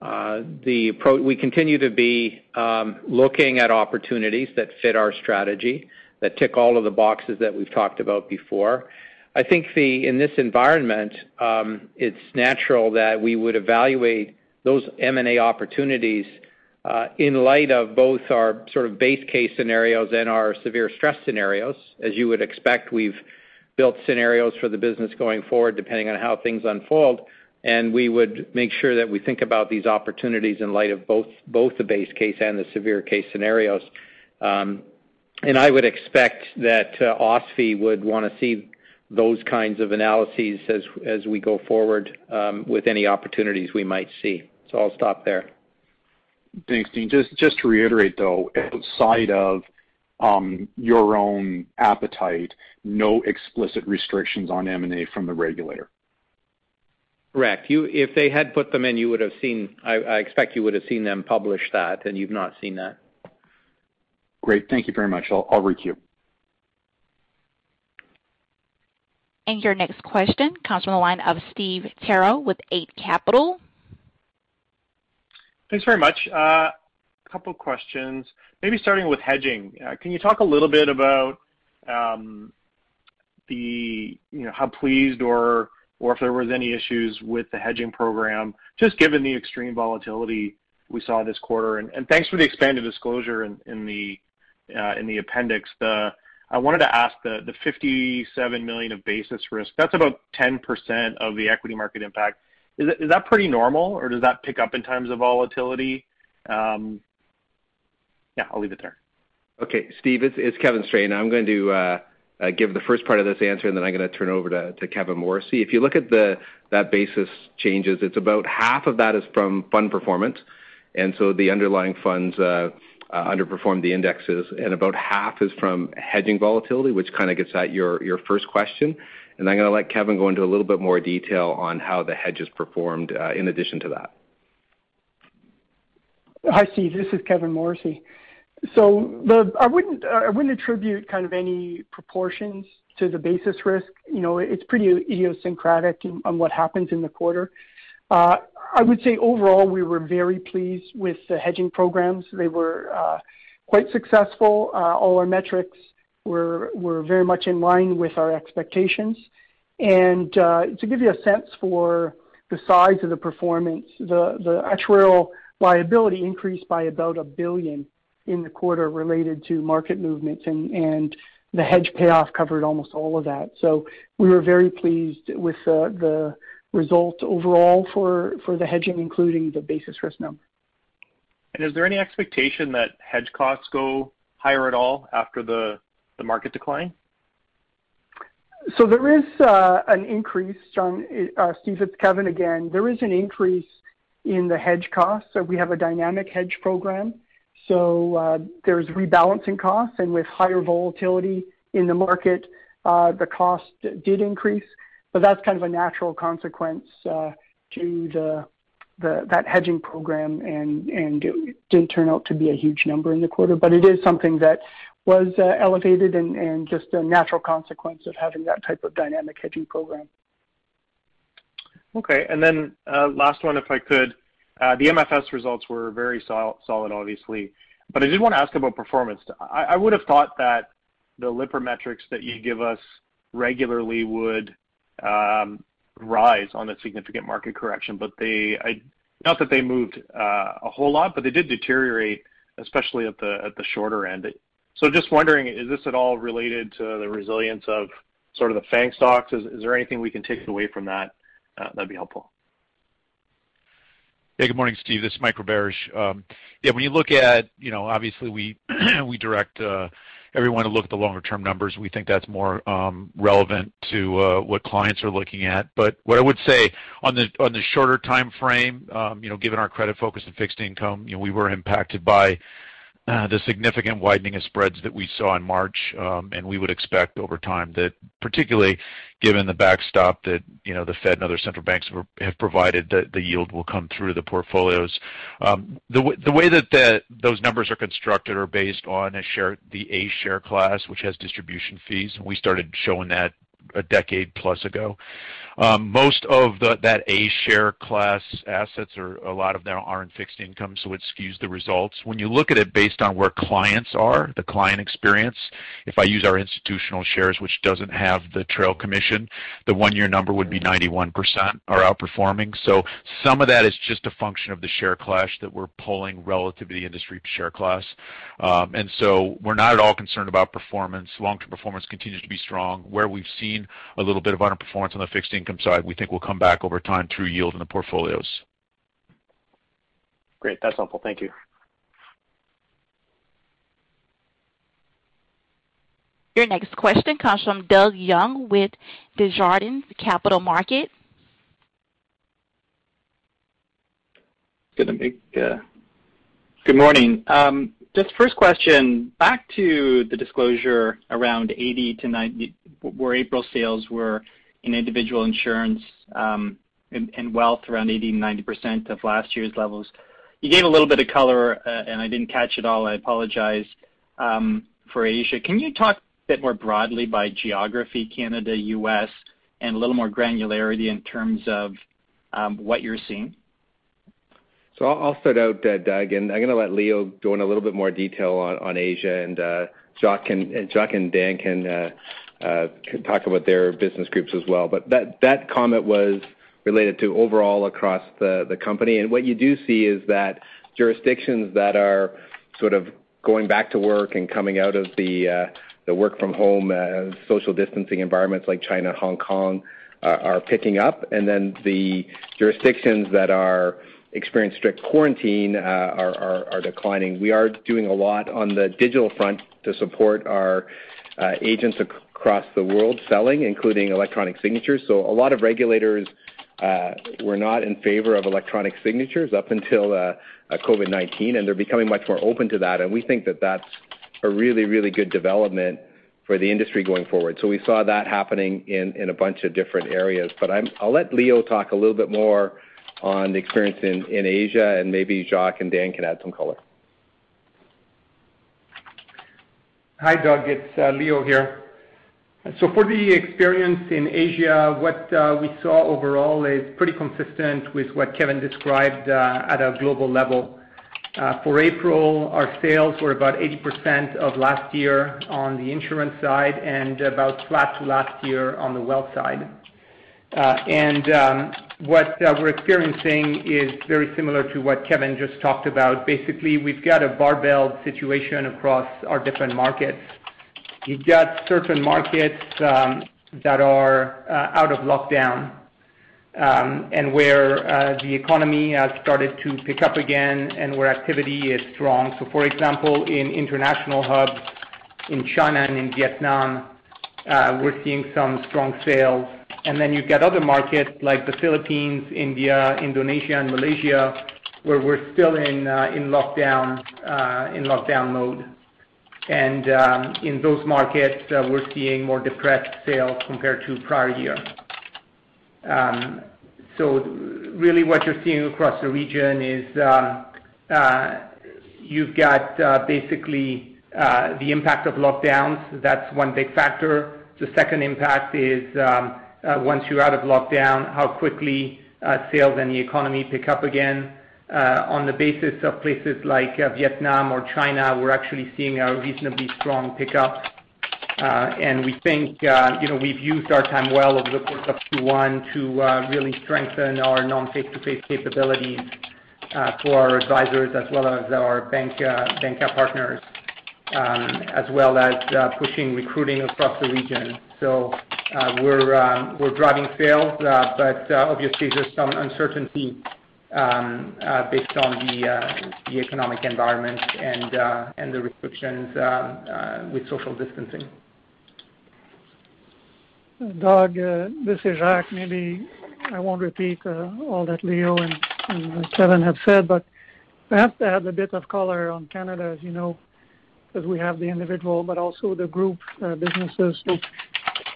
uh we continue to be um looking at opportunities that fit our strategy, that tick all of the boxes that we've talked about before. I think in this environment, um, it's natural that we would evaluate those M&A opportunities uh, in light of both our sort of base case scenarios and our severe stress scenarios. As you would expect, we've built scenarios for the business going forward, depending on how things unfold, and we would make sure that we think about these opportunities in light of both the base case and the severe case scenarios. Um and I would expect that uh, OSFI would want to see those kinds of analyses as we go forward um, with any opportunities we might see. So I'll stop there. Thanks, Dean. Just to reiterate, though, outside of um, your own appetite, no explicit restrictions on M&A from the regulator? Correct. If they had put them in, you would have seen. I expect you would have seen them publish that, and you've not seen that. Great. Thank you very much. I'll re-queue. And your next question comes from the line of Steve Theriault with Eight Capital. Thanks very much. A couple questions. Maybe starting with hedging. Uh, can you talk a little bit about um, how pleased or if there was any issues with the hedging program, just given the extreme volatility we saw this quarter? And thanks for the expanded disclosure in uh, the appendix. I wanted to ask the 57 million of basis risk, that's about 10% of the equity market impact. Is that pretty normal, or does that pick up in times of volatility? Um, yeah, I'll leave it there. Okay, Steve, it's Kevin Strain. I'm going to uh, uh, give the first part of this answer, and then I'm going to turn over to Kevin Morrissey. If you look at that basis changes, it's about half of that is from fund performance, and so the underlying funds uh, underperformed the indexes, and about half is from hedging volatility, which kind of gets at your first question. And I'm going to let Kevin go into a little bit more detail on how the hedges performed uh, in addition to that. Hi, Steve. This is Kevin Morrissey. I wouldn't attribute kind of any proportions to the basis risk. You know, it's pretty idiosyncratic on what happens in the quarter. Uh, I would say overall, we were very pleased with the hedging programs. They were uh, quite successful. Uh, all our metrics were very much in line with our expectations. And uh to give you a sense for the size of the performance, the actuarial liability increased by about 1 billion in the quarter related to market movements, and the hedge payoff covered almost all of that. So we were very pleased with the result overall for the hedging, including the basis risk number. And is there any expectation that hedge costs go higher at all after the market decline? So There is uh, an increase, John, uh, Steve, it's Kevin again. There is an increase in the hedge costs. We have a dynamic hedge program. So uh, There's rebalancing costs, and with higher volatility in the market, the cost did increase. But That's kind of a natural consequence to the that hedging program, and it didn't turn out to be a huge number in the quarter. But It is something that was uh, elevated and and just a natural consequence of having that type of dynamic hedging program. Okay. and then uh, Last one, if I could. Uh, the MFS results were very solid, obviously. but I did want to ask about performance. I would have thought that the Lipper metrics that you give us regularly would rise on a significant market correction, but they not that they moved a whole lot, but they did deteriorate, especially at the shorter end. So Just wondering, is this at all related to the resilience of sort of the FANG stocks? Is there anything we can take away from that? Uh, that'd be helpful. Yeah. Good morning, Steve. This is Mike Roberge. Um, yeah, when you look at, you know, obviously we we direct uh, everyone to look at the longer-term numbers. We think that's more um, relevant to uh, what clients are looking at. But What I would say on the shorter time frame, um, you know, given our credit focus and fixed income, you know, we were impacted by the significant widening of spreads that we saw in March, um, and we would expect over time that, particularly given the backstop that you know the Fed and other central banks have provided, that the yield will come through the portfolios. Um, the way that those numbers are constructed are based on the A share class, which has distribution fees, and we started showing that a decade plus ago. Um, most of that A share class assets, or a lot of them are in fixed income, so it skews the results. When you look at it based on where clients are, the client experience, if I use our institutional shares, which doesn't have the trail commission, the one-year number would be 91% are outperforming. So Some of that is just a function of the share class that we're pulling relative to the industry share class. Um, and so We're not at all concerned about performance. Long-term performance continues to be strong. Where we've seen a little bit of underperformance on the fixed income side, we think will come back over time through yield in the portfolios. Great. That's helpful. Thank you. Your next question comes from Doug Young with Desjardins Capital Markets. Good morning. Um, just first question, back to the disclosure around 80 to 90, where April sales were in individual insurance um, and wealth around 80%-90% of last year's levels. You gave a little bit of color, uh, and I didn't catch it all. I apologize, um, for Asia. Can you talk a bit more broadly by geography, Canada, U.S., and a little more granularity in terms of um, what you're seeing? So I'll start out, uh, Doug, and I'm gonna let Leo go in a little bit more detail on Asia, and uh, Jacques and Dan can talk about their business groups as well. But That comment was related to overall across the company. And What you do see is that jurisdictions that are sort of going back to work and coming out of the uh, work from home uh, social distancing environments like China, Hong Kong, are picking up. and then The jurisdictions that are experiencing strict quarantine uh are declining. We are doing a lot on the digital front to support our agents across the world selling, including electronic signatures. So a lot of regulators uh, were not in favor of electronic signatures up until uh, uh, COVID-19, and they're becoming much more open to that. And we think that that's a really, really good development for the industry going forward. So we saw that happening in, in a bunch of different areas. But I'm, I'll let Leo talk a little bit more on the experience in, in Asia, and maybe Jacques and Dan can add some color. Hi, Doug. It's uh, Leo here. So for the experience in Asia, what uh, we saw overall is pretty consistent with what Kevin described uh, at a global level. Uh, for April, our sales were about 80% of last year on the insurance side and about flat to last year on the wealth side. Um, what we're experiencing is very similar to what Kevin just talked about. Basically, we've got a barbell situation across our different markets. You've got certain markets um, that are uh, out of lockdown, um, and where uh, the economy has started to pick up again and where activity is strong. So for example, in international hubs in China and in Vietnam, uh we're seeing some strong sales. And then you've got other markets like the Philippines, India, Indonesia, and Malaysia, where we're still in in lockdown in lockdown mode. Um, in those markets, uh, we're seeing more depressed sales compared to prior year. Um so really what you're seeing across the region is um uh you've got uh, basically uh, the impact of lockdowns. That's one big factor. The second impact is um, once you're out of lockdown, how quickly sales and the economy pick up again. Uh, on the basis of places like uh, Vietnam or China, we're actually seeing a reasonably strong pickup. Uh and we think uh you know we've used our time well over the course of Q1 to uh, really strengthen our non-face-to-face capabilities for our advisors as well as our bank partners, um, as well as pushing recruiting across the region. So uh we're um we're driving sales, but obviously there's some uncertainty Um, uh, based on uh, the economic environment and uh, the restrictions um, with social distancing. Doug, this is Jacques. Maybe I won't repeat all that Leo and Kevin have said, but have to add a bit of color on Canada, as you know, because we have the individual, but also the group businesses.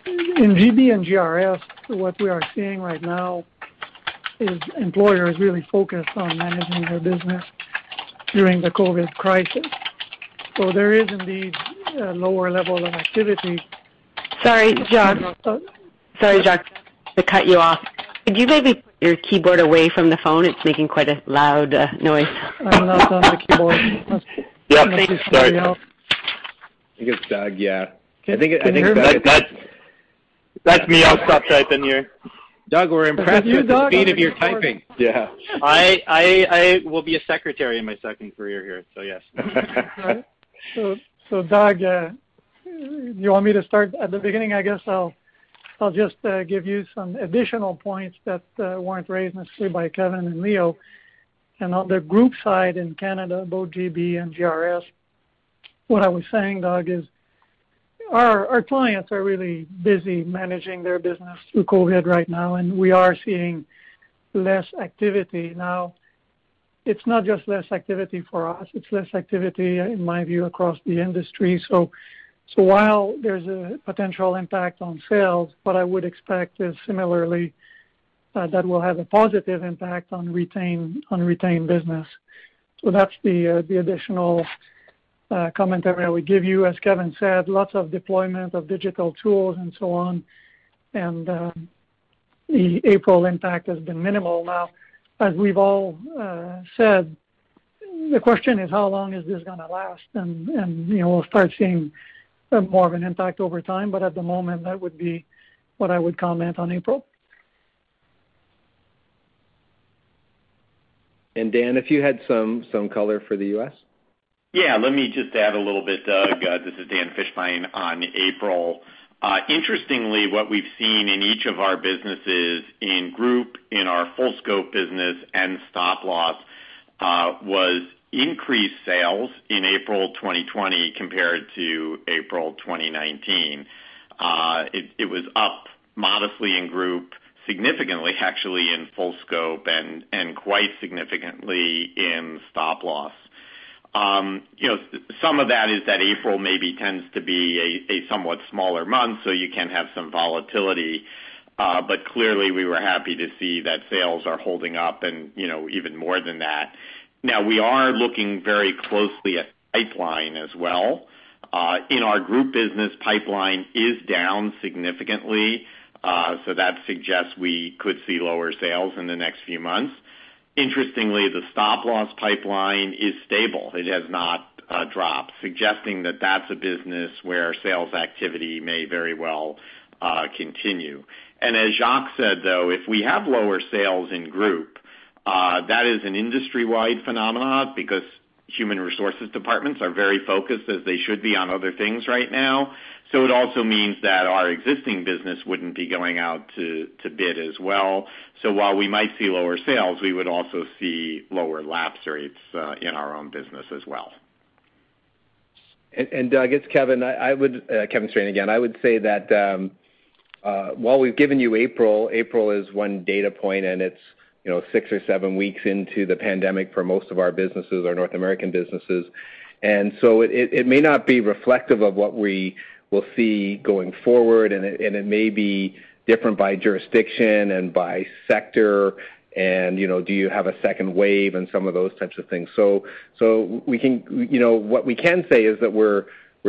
In GB and GRS, what we are seeing right now is employers really focused on managing their business during the COVID crisis. So there is indeed a lower level of activity. Sorry, Jacques. Sorry, Jacques, to cut you off. Could you maybe put your keyboard away from the phone? It's making quite a loud uh, noise. I'm not on the keyboard. Yeah. Sorry. I think it's Doug, yeah. Can you hear me? That's me. I'll stop typing here. Doug, we're impressed with the speed of your typing. Yeah. I I will be a secretary in my second career here, so yes. So so Doug, uh, you want me to start at the beginning? I guess I'll just uh, give you some additional points that uh, weren't raised necessarily by Kevin and Leo. And on the group side in Canada, both GB and GRS, what I was saying, Doug, is our clients are really busy managing their business through COVID right now, and we are seeing less activity. Now, it's not just less activity for us, it's less activity, in my view, across the industry. While there's a potential impact on sales, what I would expect is similarly uh, that will have a positive impact on retained business. So that's the uh, additional Uh, commentary I would give you. As Kevin said, lots of deployment of digital tools and so on, and uh, the April impact has been minimal. Now, as we've all uh, said, the question is how long is this going to last? And and you know we'll start seeing more of an impact over time, but at the moment, that would be what I would comment on April. And Dan, if you had some color for the U.S.? Yeah, let me just add a little bit, Doug. Uh, this is Dan Fishbein on April. Uh, interestingly, what we've seen in each of our businesses in group, in our full scope business and stop loss, uh, was increased sales in April 2020 compared to April 2019. It was up modestly in group, significantly actually in full scope, and quite significantly in stop loss. Um, some of that is that April maybe tends to be a somewhat smaller month, so you can have some volatility. Uh but clearly, we were happy to see that sales are holding up and you know even more than that. Now, we are looking very closely at pipeline as well. Uh, in our group business, pipeline is down significantly, uh, so that suggests we could see lower sales in the next few months. Interestingly, the stop loss pipeline is stable. It has not uh, dropped, suggesting that that's a business where sales activity may very well uh, continue. And as Jacques said, though, if we have lower sales in group, uh, that is an industry-wide phenomenon because human resources departments are very focused, as they should be, on other things right now. So it also means that our existing business wouldn't be going out to bid as well. So while we might see lower sales, we would also see lower lapse rates uh, in our own business as well. And Doug, uh, it's Kevin. I would uh Kevin Strain again. I would say that um, uh, while we've given you April April is one data point, and it's you know, six or seven weeks into the pandemic for most of our businesses, our North American businesses. And so it may not be reflective of what we will see going forward, and it may be different by jurisdiction and by sector and you know, do you have a second wave and some of those types of things. We can, you know, what we can say is that we're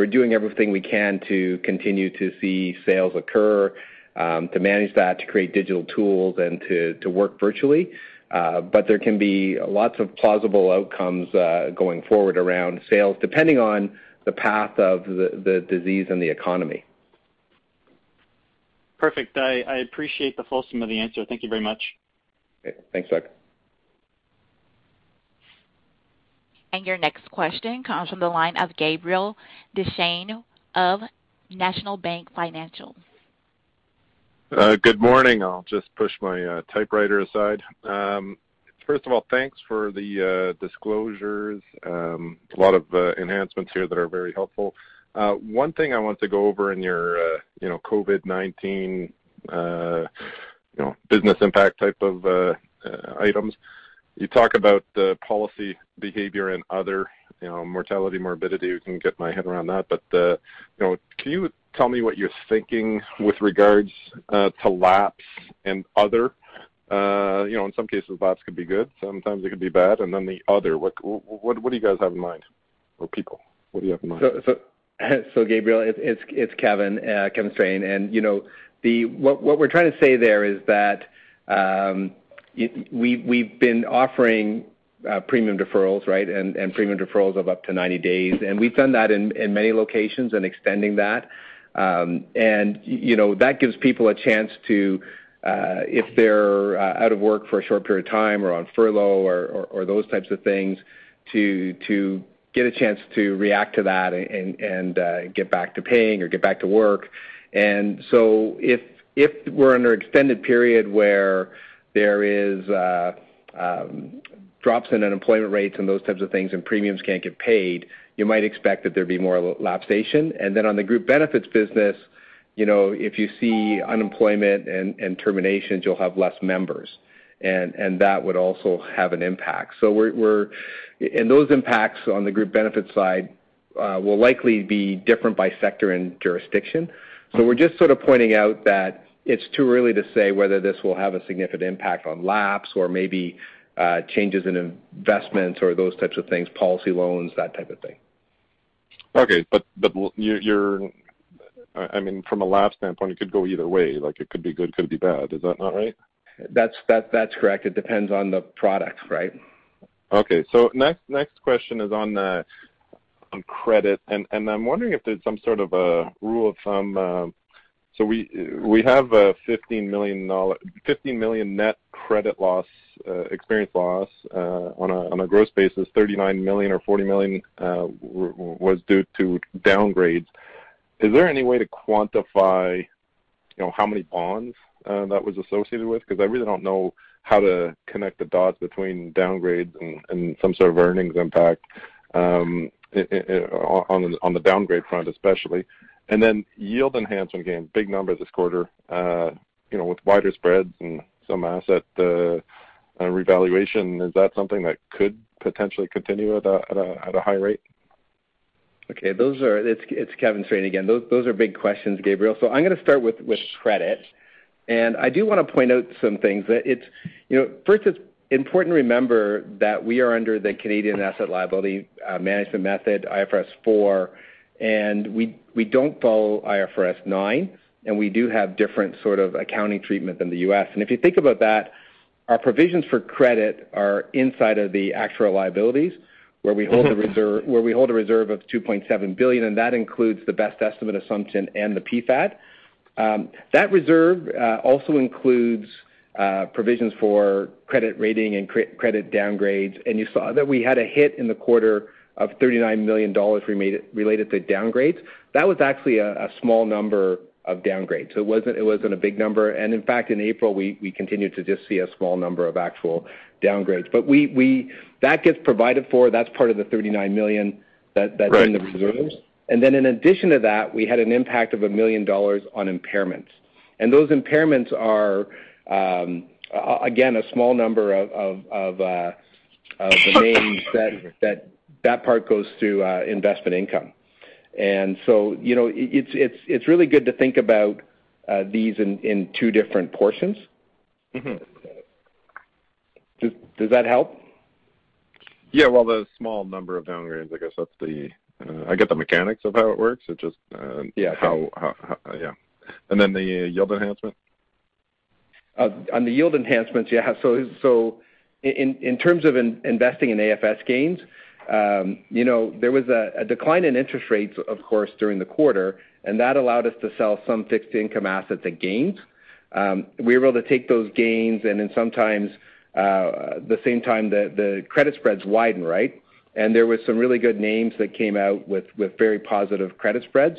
doing everything we can to continue to see sales occur, to manage that, to create digital tools, and to work virtually. Uh but there can be lots of plausible outcomes going forward around sales, depending on the path of the disease and the economy. Perfect. I appreciate the fulsome of the answer. Thank you very much. Okay. Thanks, Doug. And Your next question comes from the line of Gabriel Dechaine of National Bank Financial. Uh, good morning. I'll just push my uh, typewriter aside. Um, First of all, thanks for the uh, disclosures. Um, a lot of uh, enhancements here that are very helpful. Uh, one thing I want to go over in your COVID-19 business impact type of items. You talk about the policy behavior and other mortality, morbidity. We can get my head around that. But can you tell me what you're thinking with regards to lapse and other? Uh, in some cases, lapse could be good, sometimes it could be bad. And then the other, what What do you guys have in mind? Or people, what do you have in mind? So, Gabriel, it's it's Kevin uh, Kevin Strain. And you know the what what we're trying to say there is that um, we we've been offering uh, premium deferrals, right? And, and premium deferrals of up to 90 days. And We've done that in many locations and extending that. Um, and You know, that gives people a chance to, Uh, if they're uh, out of work for a short period of time or on furlough or those types of things, to to get a chance to react to that and uh, get back to paying or get back to work. And so if if we're under extended period where there is um, drops in unemployment rates and those types of things and premiums can't get paid, you might expect that there'd be more lapsation. And then on the group benefits business, if you see unemployment and terminations, you'll have less members, and that would also have an impact. So we're we're and those impacts on the group benefit side uh, will likely be different by sector and jurisdiction. So we're just sort of pointing out that it's too early to say whether this will have a significant impact on lapse or maybe uh, changes in investments or those types of things, policy loans, that type of thing. Okay. I mean, from a lab standpoint, it could go either way. Like, it could be good, could be bad. Is that not right? That's correct. It depends on the product, right? Okay. So next next question is on uh, credit, and I'm wondering if there's some sort of a rule of thumb. Uh, so, we have a $15 million net credit loss, uh, experience loss. On a gross basis, 39 million or 40 million was due to downgrades. Is there any way to quantify you know, how many bonds uh, that was associated with? Because I really don't know how to connect the dots between downgrades and some sort of earnings impact um, on the downgrade front, especially. And then yield enhancement gain, big number this quarter uh, you know, with wider spreads and some asset uh, revaluation. Is that something that could potentially continue at a high rate? Okay. Those are it's it's Kevin Strain again. Those are big questions, Gabriel. So I'm going to start with credit. And I do want to point out some things. that it's, you know, First, it's important to remember that we are under the Canadian Asset Liability uh, Management Method, IFRS 4, and we don't follow IFRS 9, and we do have different sort of accounting treatment than the U.S. And if you think about that, our provisions for credit are inside of the actual liabilities, Mm-hmm. where we hold a reserve of 2.7 billion, and that includes the best estimate assumption and the PfAD. Um, that reserve uh, also includes uh, provisions for credit rating and credit downgrades. And you saw that we had a hit in the quarter of 39 million dollars related to downgrades. That was actually a small number of downgrades. So it wasn't it wasn't a big number. And in fact, in April, we we continued to just see a small number of actual downgrades. But we we that gets provided for. That's part of the 39 million that that's in the reserves. And then in addition to that, we had an impact of 1 million dollars on impairments. And those impairments are, again, a small number of of of uh of the names that that that part goes through investment income. It's it's it's really good to think about these in in two different portions. Does that help? Yeah. Well, the small number of downgrades, I guess that's the uh, I get the mechanics of how it works. It just uh, yeah. Yeah. And then the yield enhancement? On the yield enhancements, yeah. So so in in terms of investing in AFS gains, Um, there was a decline in interest rates, of course, during the quarter, and that allowed us to sell some fixed income assets at gains. Um, we were able to take those gains, and then sometimes, uh, the same time, the credit spreads widen, right? And there was some really good names that came out with with very positive credit spreads.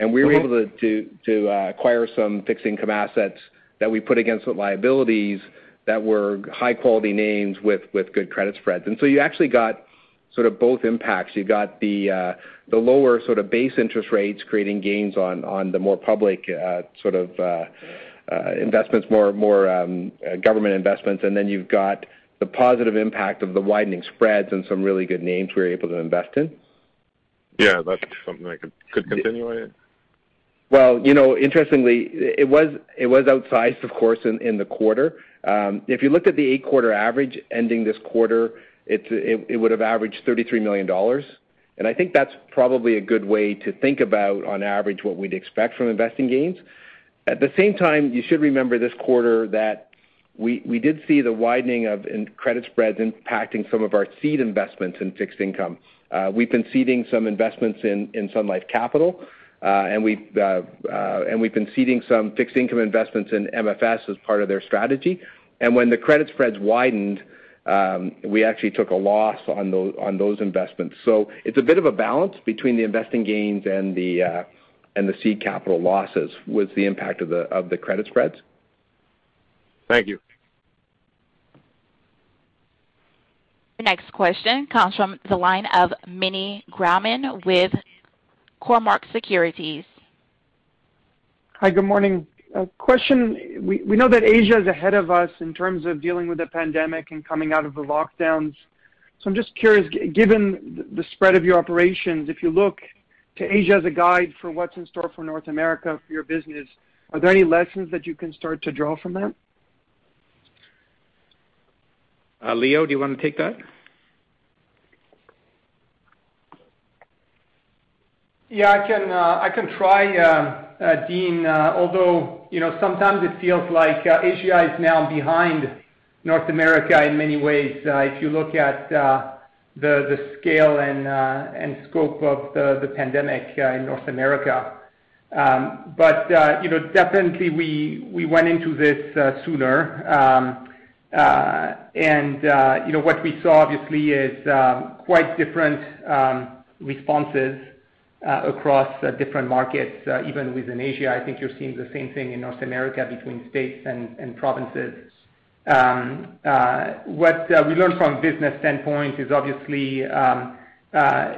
And we were mm-hmm. able to to uh acquire some fixed income assets that we put against the liabilities that were high-quality names with good credit spreads. And so you actually got sort of both impacts. You got the uh the lower sort of base interest rates creating gains on on the more public uh, sort of uh, uh, investments, more more um, government investments, and then you've got the positive impact of the widening spreads and some really good names we were able to invest in. Yeah, that's something that could could continue. Well, you know, interestingly, it was it was outsized, of course, in the quarter. Um, if you looked at the eight-quarter average ending this quarter, it would have averaged 33 million dollars. And I think that's probably a good way to think about, on average, what we'd expect from investing gains. At the same time, you should remember this quarter that we we did see the widening of credit spreads impacting some of our seed investments in fixed income. We've been seeding some investments in Sun Life Capital, uh, and we've uh, and we've been seeding some fixed income investments in MFS as part of their strategy. And When the credit spreads widened, Um, we actually took a loss on those investments. So it's a bit of a balance between the investing gains and the uh, seed capital losses was the impact of the credit spreads. Thank you. The next question comes from the line of Meny Grauman with Cormark Securities. Hi, good morning. A question. We know that Asia is ahead of us in terms of dealing with the pandemic and coming out of the lockdowns. So I'm just curious, given the spread of your operations, if you look to Asia as a guide for what's in store for North America for your business, are there any lessons that you can start to draw from that? Uh, Leo, do you want to take that? Yeah, I can uh, try, uh, Dean. Although, sometimes it feels like Asia is now behind North America in many ways, if you look at uh the the scale and uh and scope of the the pandemic in North America. Um but uh you know definitely we we went into this sooner. Um uh and uh you know what we saw, obviously, is quite different responses across different markets, even within Asia. I think you're seeing the same thing in North America between states and provinces. Um uh what we learned from a business standpoint is obviously, um uh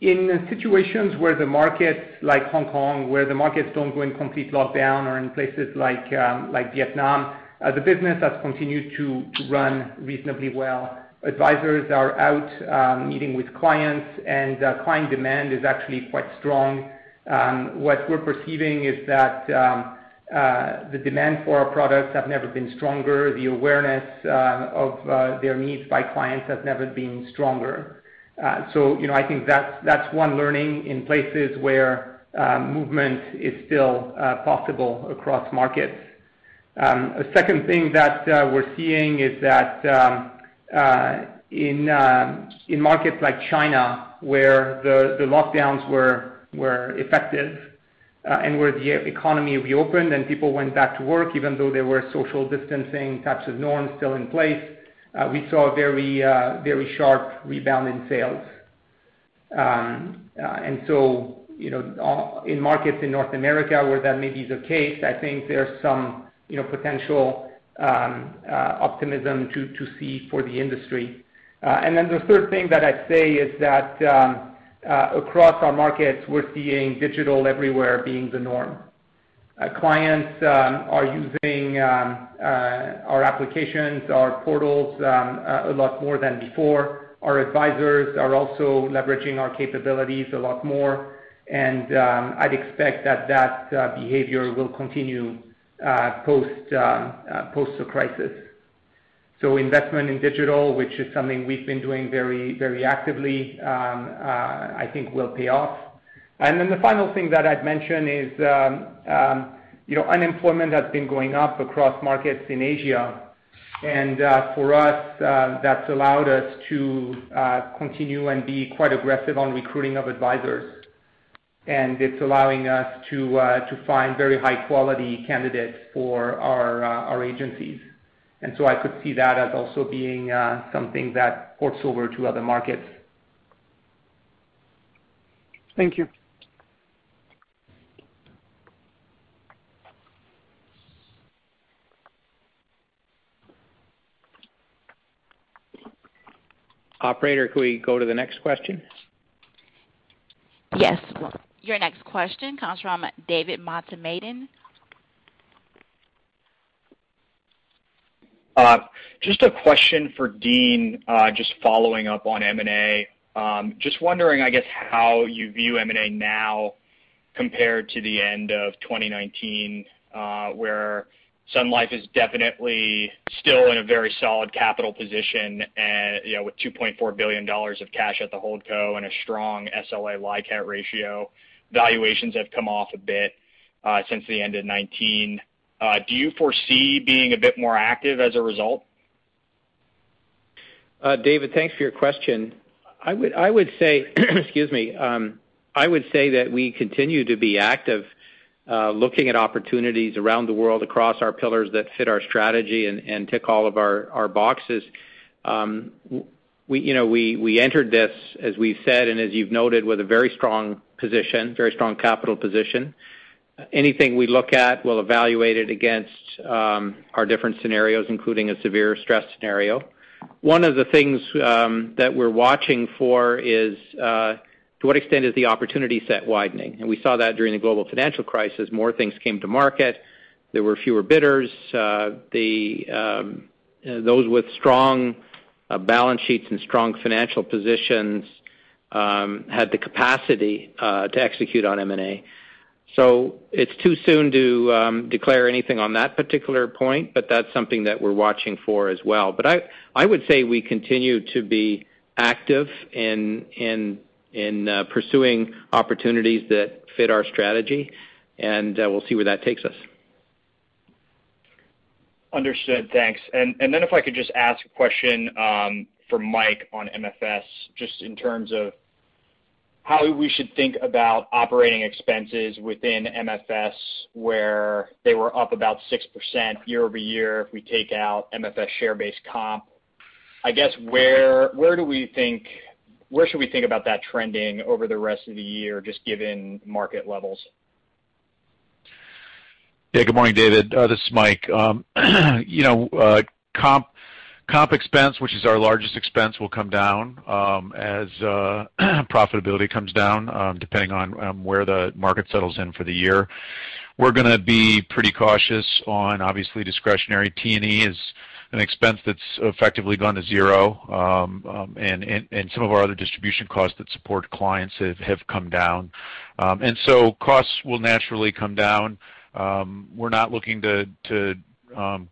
in situations where the markets, like Hong Kong, where the markets don't go in complete lockdown or in places like um like Vietnam, the business has continued to run reasonably well. Advisors are out um, meeting with clients, and uh, client demand is actually quite strong. Um, what we're perceiving is that um, uh, the demand for our products have never been stronger. The awareness uh, of their needs by clients has never been stronger. Uh so you know I think that's that's one learning in places where movement is still possible across markets. A second thing that we're seeing is that in in markets like China, where the lockdowns were were effective, and where the economy reopened and people went back to work, even though there were social distancing types of norms still in place, we saw a very sharp rebound in sales. Um uh and so you know uh in markets in North America where that may be the case, I think there's some you know potential optimism to see for the industry. Uh and then the third thing that I'd say is that um uh across our markets, we're seeing digital everywhere being the norm. Uh clients um are using um uh our applications, our portals, a lot more than before. Our advisors are also leveraging our capabilities a lot more, and um I'd expect that that behavior will continue post uh post the crisis. So investment in digital, which is something we've been doing very very actively, um, uh I think will pay off. And then the final thing that I'd mention is um um you know unemployment has been going up across markets in Asia. And uh for us, that's allowed us to uh continue and be quite aggressive on recruiting of advisors. And it's allowing us to uh, find very high-quality candidates for uh, our agencies. And so I could see that as also being uh, something that ports over to other markets. Thank you. Operator, could we go to the next question? Yes. Your next question comes from David Motemaden. Uh, just a question for Dean, uh, just following up on M&A. Um, just wondering, I guess, how you view M&A now compared to the end of 2019, uh, where Sun Life is definitely still in a very solid capital position with $2.4 billion of cash at the holdco and a strong SLA LICAT ratio. Valuations have come off a bit uh, since the end of 2019. Uh, do you foresee being a bit more active as a result? Uh, David, thanks for your question. Um, I would say that we continue to be active, looking at opportunities around the world across our pillars that fit our strategy and tick all of our boxes. Um, we entered this, as we've said, and as you've noted, with a very strong position, very strong capital position. Anything we look at, we'll evaluate it against um, our different scenarios, including a severe stress scenario. One of the things um, that we're watching for is uh, to what extent is the opportunity set widening? And we saw that during the global financial crisis. More things came to market. There were fewer bidders. Uh, the um, those with strong uh, balance sheets and strong financial positions Um, had the capacity uh, to execute on M&A. So, it's too soon to um, declare anything on that particular point, but that's something that we're watching for as well. But I would say we continue to be active in uh, pursuing opportunities that fit our strategy, and uh, we'll see where that takes us. Understood. Thanks. And and then if I could just ask a question um, for Mike on MFS, just in terms of how we should think about operating expenses within MFS, where they were up about 6% year-over-year if we take out MFS share-based comp. I guess, where where do we think where should we think about that trending over the rest of the year, just given market levels? Yeah. Good morning, David. This is Mike. Um you know comp expense, which is our largest expense, will come down um as uh profitability comes down, um depending on um where the market settles in for the year. We're going to be pretty cautious on, obviously, discretionary. T&E is an expense that's effectively gone to zero. and Some of our other distribution costs that support clients have have come down. And so costs will naturally come down. We're not looking to, to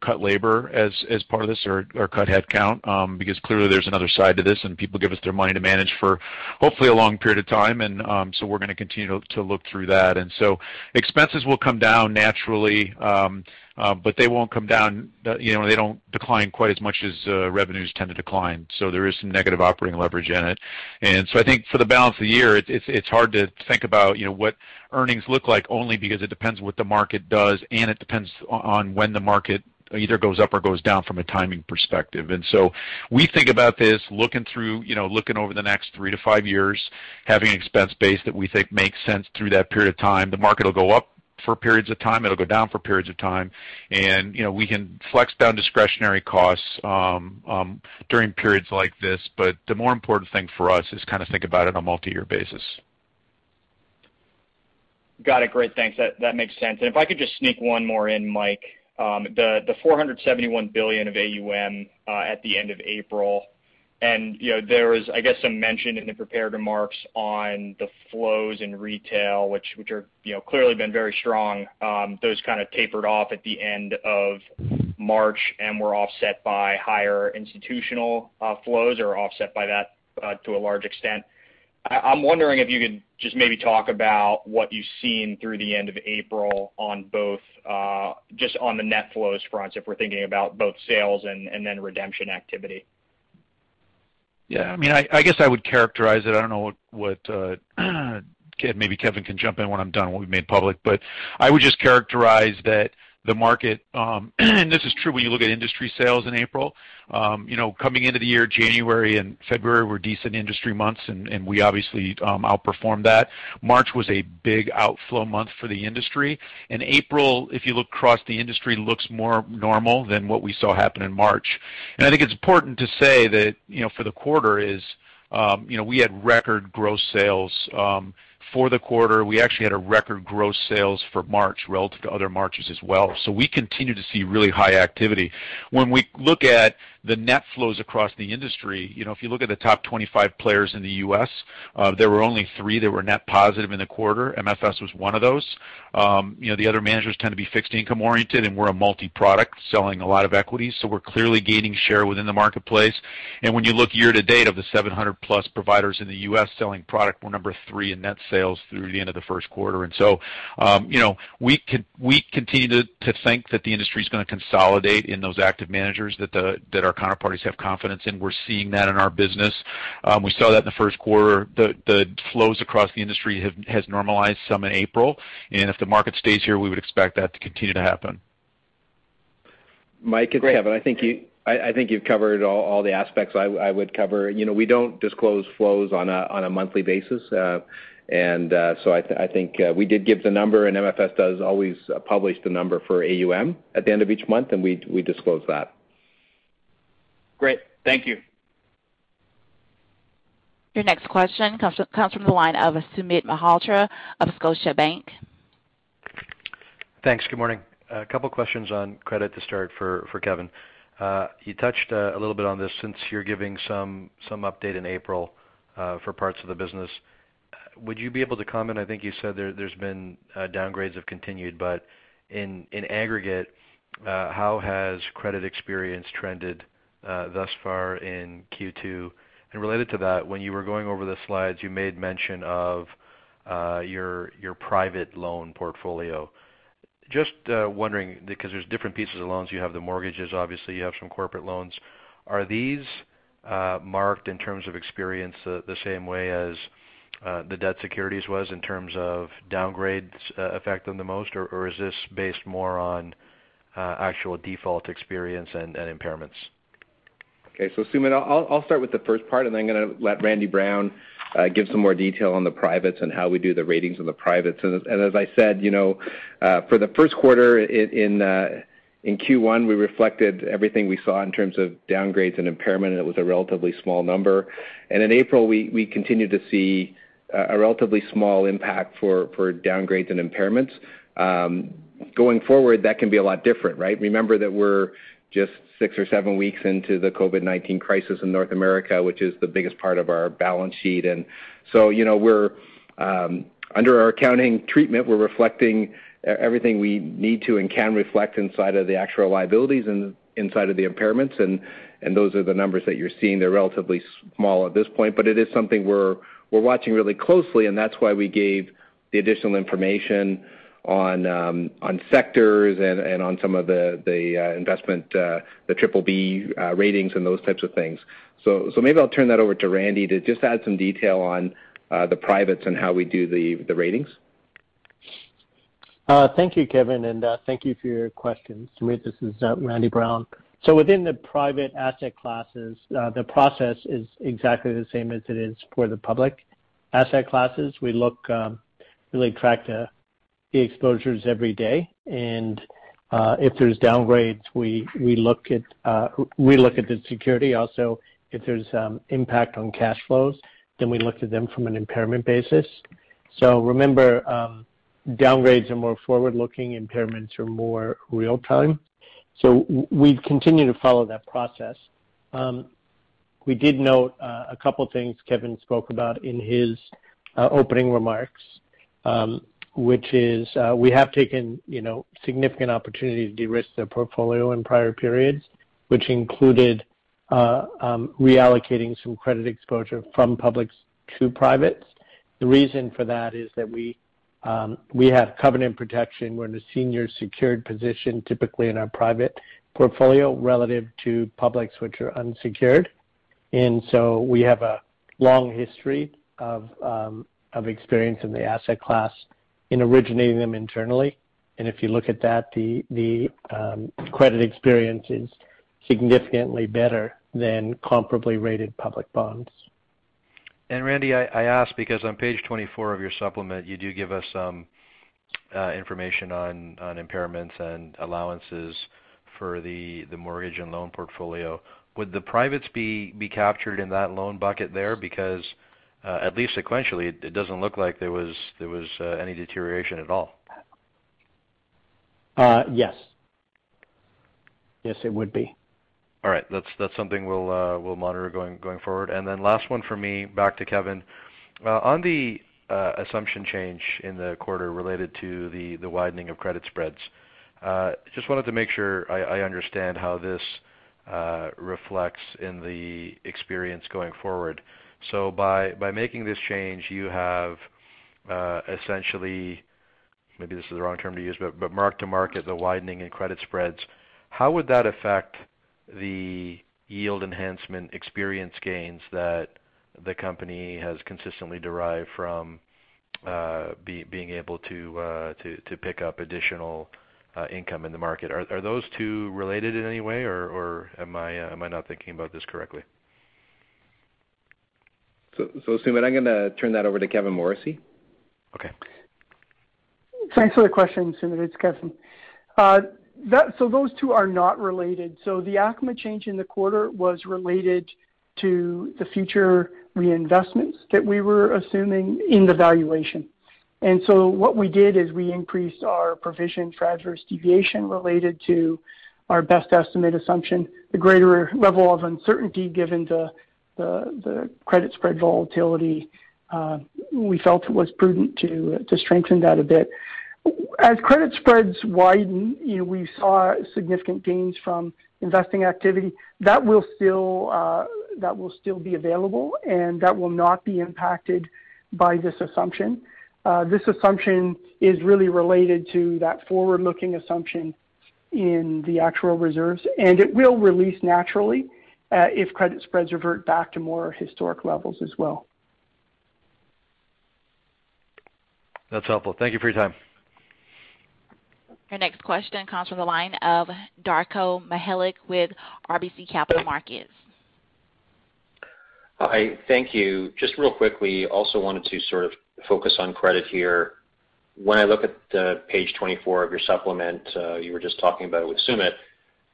cut labor as as part of this or or cut headcount, um, because clearly there's another side to this, and people give us their money to manage for hopefully a long period of time. And um, so we're going to continue to look through that. And so expenses will come down naturally, Uh, but they won't come down. Uh, you know, they don't decline quite as much as uh, revenues tend to decline. So there is some negative operating leverage in it. And so I think for the balance of the year, it's it's, it's hard to think about you know what earnings look like only because it depends what the market does, and it depends on when the market either goes up or goes down from a timing perspective. And so we think about this looking through, you know, looking over the next three to five years, having an expense base that we think makes sense through that period of time. The market will go up for periods of time, it'll go down for periods of time. and you know We can flex down discretionary costs um, um, during periods like this. But The more important thing for us is kind of think about it on a multi-year basis. Got it. Great. Thanks. That that makes sense. And If I could just sneak one more in, Mike. The the 471 billion of AUM uh, at the end of April, there was, I guess, some mention in the prepared remarks on the flows in retail, which which are you know clearly been very strong. Um, those kind of tapered off at the end of March and were offset by higher institutional uh, flows or offset by that uh, to a large extent. I'm wondering if you could just maybe talk about what you've seen through the end of April on both, just on the net flows fronts, if we're thinking about both sales and then redemption activity. Yeah. I mean, I guess I would characterize it. I don't know what uh, maybe Kevin can jump in when I'm done, what we've made public. but I would just characterize that the market, um, and this is true when you look at industry sales in April. Um, you know, coming into the year, January and February were decent industry months, and we obviously um, outperformed that. March was a big outflow month for the industry. and April, if you look across the industry, looks more normal than what we saw happen in March. And I think it's important to say that, you know, for the quarter is, you know, we had record gross sales for the quarter. We actually had a record gross sales for March relative to other Marches as well. So We continue to see really high activity. When we look at the net flows across the industry, you know, if you look at the top 25 players in the U.S., uh, there were only three that were net positive in the quarter. MFS was one of those. Um, you know, the other managers tend to be fixed income oriented, and we're a multi-product selling a lot of equities, so we're clearly gaining share within the marketplace. And when you look year to date of the 700 plus providers in the U.S. selling product, we're number three in net sales through the end of the first quarter. And so, um, you know, we we continue to, to think that the industry is going to consolidate in those active managers that the that are our counterparties have confidence in. We're seeing that in our business. Um, we saw that in the first quarter. The flows across the industry has normalized some in April, and if the market stays here, we would expect that to continue to happen. Mike, it's Kevin. I think you've covered all the aspects I would cover. You know, We don't disclose flows on a monthly basis. Uh, and uh, so I think uh, we did give the number, and MFS does always publish the number for AUM at the end of each month, and we disclose that. Great. Thank you. Your next question comes from the line of Sumit Malhotra of Scotiabank. Thanks. Good morning. A couple questions on credit to start for Kevin. Uh, you touched uh, a little bit on this since you're giving some update in April uh, for parts of the business. Would you be able to comment, I think you said there's been downgrades have continued, but in aggregate, how has credit experience trended Uh, thus far in Q2? Related to that, when you were going over the slides, you made mention of uh, your private loan portfolio. Just uh, wondering, because there's different pieces of loans. You have the mortgages, obviously, you have some corporate loans. Are these uh, marked in terms of experience uh, the same way as the debt securities was in terms of downgrades affect them the most, or is this based more on actual default experience and impairments? Okay. So Sumit, I'll start with the first part, and then I'm going to let Randy Brown uh, give some more detail on the privates and how we do the ratings on the privates. And as I said, you know, uh, for the first quarter uh, in Q1, we reflected everything we saw in terms of downgrades and impairment, and it was a relatively small number. And in April, we we continued to see a relatively small impact for downgrades and impairments. Um, going forward, that can be a lot different, right? Remember that we're just six or seven weeks into the COVID-19 crisis in North America, which is the biggest part of our balance sheet. And so, you know, we're um, under our accounting treatment, we're reflecting everything we need to and can reflect inside of the actual liabilities and inside of the impairments. And and those are the numbers that you're seeing. They're relatively small at this point, but it is something we're we're watching really closely, and that's why we gave the additional information on um, sectors and on some of the uh, investment, uh, the triple-B uh, ratings and those types of things. Maybe I'll turn that over to Randy to just add some detail on the privates and how we do the ratings. Thank you, Kevin, and thank you for your questions. Sumit, this is Randy Brown. So within the private asset classes, the process is exactly the same as it is for the public asset classes. We look um, really track the the exposures every day. And uh if there's downgrades, we we look at uh we look at the security. Also, if there's um, impact on cash flows, then we look at them from an impairment basis. So remember, um, downgrades are more forward-looking, impairments are more real-time. So we continue to follow that process. Um, we did note uh, a couple things Kevin spoke about in his uh, opening remarks, which is we have taken, you know, significant opportunity to de-risk the portfolio in prior periods, which included reallocating some credit exposure from publics to privates. The reason for that is that we um we have covenant protection. We're in a senior secured position, typically in our private portfolio relative to publics which are unsecured. And so we have a long history of um of experience in the asset class in originating them internally. And if you look at that, the the um, credit experience is significantly better than comparably rated public bonds. And Randy, I ask because on page 24 of your supplement, you do give us some uh, information on impairments and allowances for the the mortgage and loan portfolio. Would the privates be be captured in that loan bucket there? Because Uh, at least sequentially, it doesn't look like there was uh, any deterioration at all. Uh, yes. Yes, it would be. All right. That's something we'll monitor going forward. And then last one for me, back to Kevin. On the assumption change in the quarter related to the widening of credit spreads, just wanted to make sure I understand how this reflects in the experience going forward. So by by making this change, you have uh, essentially, maybe this is the wrong term to use, but but mark-to-market the widening in credit spreads. How would that affect the yield enhancement experience gains that the company has consistently derived from uh, being able uh, to to pick up additional income in the market? Are those two related in any way, or or am, I, am I not thinking about this correctly? Sumit, I'm gonna turn that over to Kevin Morrissey. Okay. Thanks for the question, Sumit. It's Kevin. Uh, so those two are not related. So the ACMA change in the quarter was related to the future reinvestments that we were assuming in the valuation. And so what we did is we increased our provision for adverse deviation related to our best estimate assumption. The greater level of uncertainty given the credit spread volatility, uh, we felt it was prudent to strengthen that a bit. As credit spreads widen, you know, we saw significant gains from investing activity. That will still uh, be available, and that will not be impacted by this assumption. Uh, this assumption is really related to that forward-looking assumption in the actual reserves, and it will release naturally Uh, if credit spreads revert back to more historic levels as well. That's helpful. Thank you for your time. Your next question comes from the line of Darko Mihelic with RBC Capital Markets. Hi. Thank you. Just real quickly, also wanted to sort of focus on credit here. When I look at page 24 of your supplement, uh, you were just talking about it with Sumit,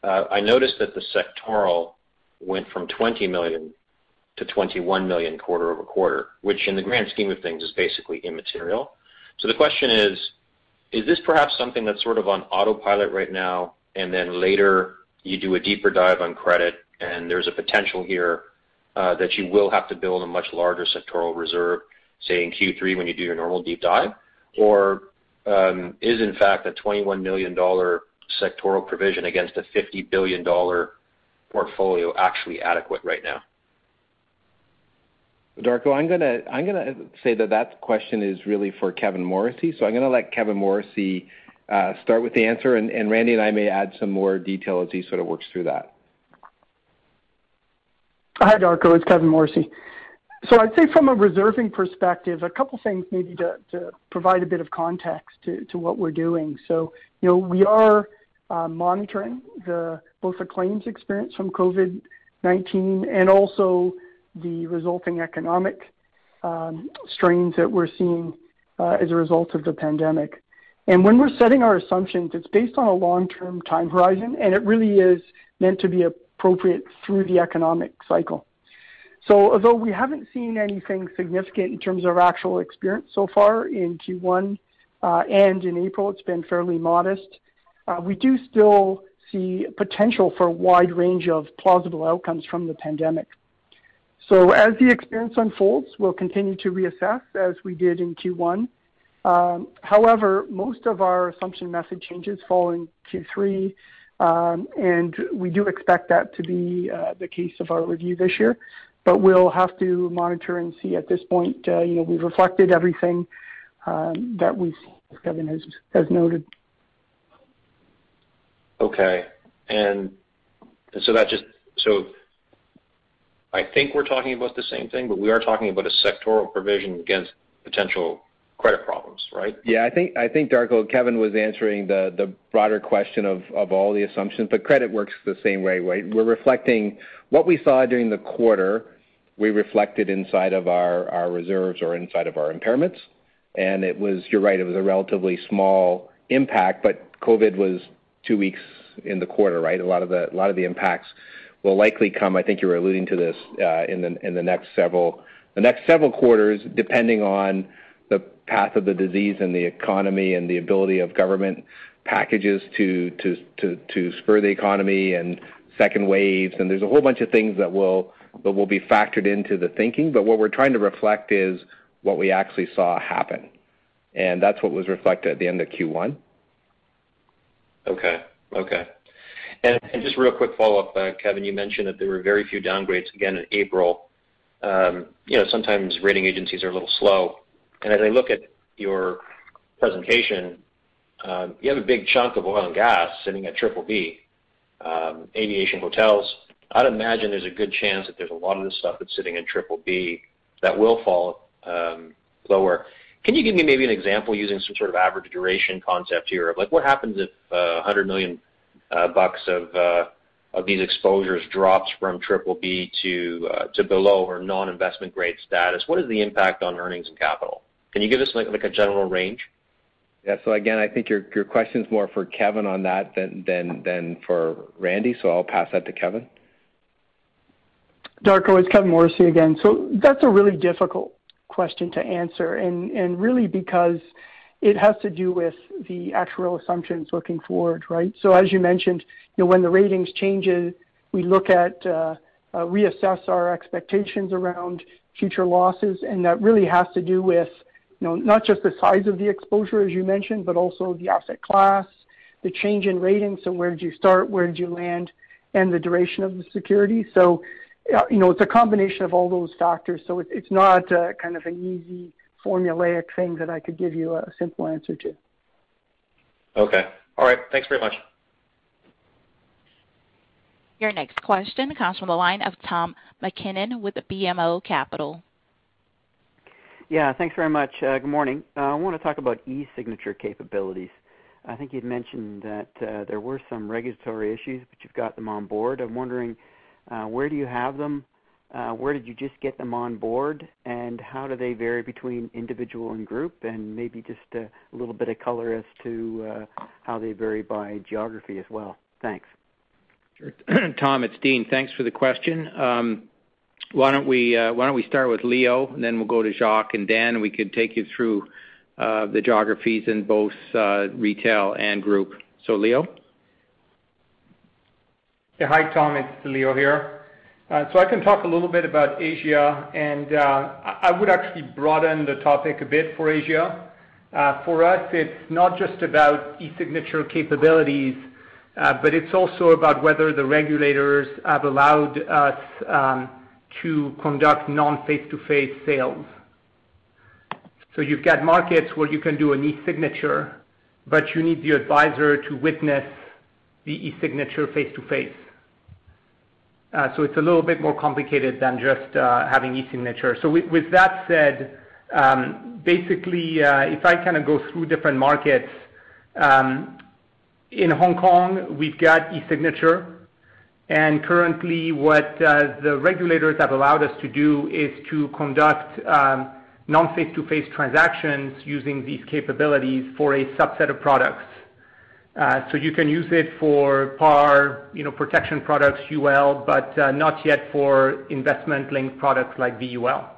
uh, I noticed that the sectoral went from 20 million to 21 million quarter-over-quarter, which in the grand scheme of things is basically immaterial. So The question is is this perhaps something that's sort of on autopilot right now, and then later you do a deeper dive on credit and there's a potential here uh, that you will have to build a much larger sectoral reserve, say in Q3 when you do your normal deep dive? Or um, is in fact a 21 million dollar sectoral provision against a 50 billion dollar portfolio actually adequate right now? Darko, I'm gonna I'm gonna say that that question is really for Kevin Morrissey. So I'm gonna let Kevin Morrissey uh, start with the answer, and and Randy and I may add some more detail as he sort of works through that. Hi, Darko. It's Kevin Morrissey. So I'd say from a reserving perspective, a couple things maybe to provide a bit of context to, to what we're doing. So, you know, we are Uh, monitoring both the claims experience from COVID-19 and also the resulting economic um, strains that we're seeing uh, as a result of the pandemic. And when we're setting our assumptions, it's based on a long-term time horizon, and it really is meant to be appropriate through the economic cycle. So although we haven't seen anything significant in terms of actual experience so far in Q1, uh, and in April, it's been fairly modest, Uh, we do still see potential for a wide range of plausible outcomes from the pandemic. So as the experience unfolds, we'll continue to reassess as we did in Q1. Um, however, most of our assumption method changes fall in Q3, um, and we do expect that to be uh, the case of our review this year. But we'll have to monitor and see at this point. Uh, you know, we've reflected everything um, that we Kevin has noted. Okay. And so that just so I think we're talking about the same thing, but we are talking about a sectoral provision against potential credit problems, right? Yeah, I think, I think Darko, Kevin was answering the broader question of all the assumptions, but credit works the same way, right? We're reflecting what we saw during the quarter, we reflected inside of our reserves or inside of our impairments. And it was, you're right, it was a relatively small impact, but COVID was two weeks in the quarter, right? A lot of the impacts will likely come, I think you were alluding to this, uh, in the next several quarters, depending on the path of the disease and the economy and the ability of government packages to spur the economy and second waves. And there's a whole bunch of things that will be factored into the thinking. But what we're trying to reflect is what we actually saw happen. And that's what was reflected at the end of Q1. Okay. Okay. And just real quick follow-up, uh, Kevin, you mentioned that there were very few downgrades again in April. Um, you know, sometimes rating agencies are a little slow. And as I look at your presentation, um, you have a big chunk of oil and gas sitting at BBB, um, aviation, hotels. I'd imagine there's a good chance that there's a lot of this stuff that's sitting in BBB that will fall um, lower. Can you give me maybe an example using some sort of average duration concept here? Of like what happens if uh, 100 million uh, bucks of uh, of these exposures drops from BBB to to below or non-investment grade status? What is the impact on earnings and capital? Can you give us like a general range? Yeah. So again, I think your your question's more for Kevin on that than than than for Randy, so I'll pass that to Kevin. Darko, it's Kevin Morrissey again. So that's a really difficult question to answer, and and really because it has to do with the actual assumptions looking forward, right? So as you mentioned, you know, when the ratings changes, we look at, uh, uh, reassess our expectations around future losses, and that really has to do with you know not just the size of the exposure, as you mentioned, but also the asset class, the change in ratings. So where did you start, where did you land, and the duration of the security. You know, it's a combination of all those factors. So it, it's not uh, kind of an easy formulaic thing that I could give you a simple answer to. Okay. All right. Thanks very much. Your next question comes from the line of Tom MacKinnon with BMO Capital. Yeah, thanks very much. Uh, good morning. Uh, I want to talk about e-signature capabilities. I think you'd mentioned that there were some regulatory issues, but you've got them on board. I'm wondering, Uh, where do you have them? Uh, where did you just get them on board, and how do they vary between individual and group? And maybe just a little bit of color as to uh, how they vary by geography as well. Thanks. Sure. Tom, it's Dean. Thanks for the question. Um why don't we uh why don't we start with Leo, and then we'll go to Jacques and Dan, we could take you through the geographies in both retail and group. So Leo? Hi, Tom. It's Leo here. Uh so I can talk a little bit about Asia, and uh, I would actually broaden the topic a bit for Asia. Uh, for us, it's not just about e-signature capabilities, uh, but it's also about whether the regulators have allowed us um, to conduct non-face-to-face sales. So you've got markets where you can do an e-signature, but you need the advisor to witness the e-signature face-to-face. It's a little bit more complicated than just having e-signature. So with that said, um basically, if I kind of go through different markets, um in Hong Kong, we've got e-signature, and currently what the regulators have allowed us to do is to conduct non-face-to-face transactions using these capabilities for a subset of products. Uh, you can use it for par you know protection products, UL, but uh, not yet for investment-linked products like VUL.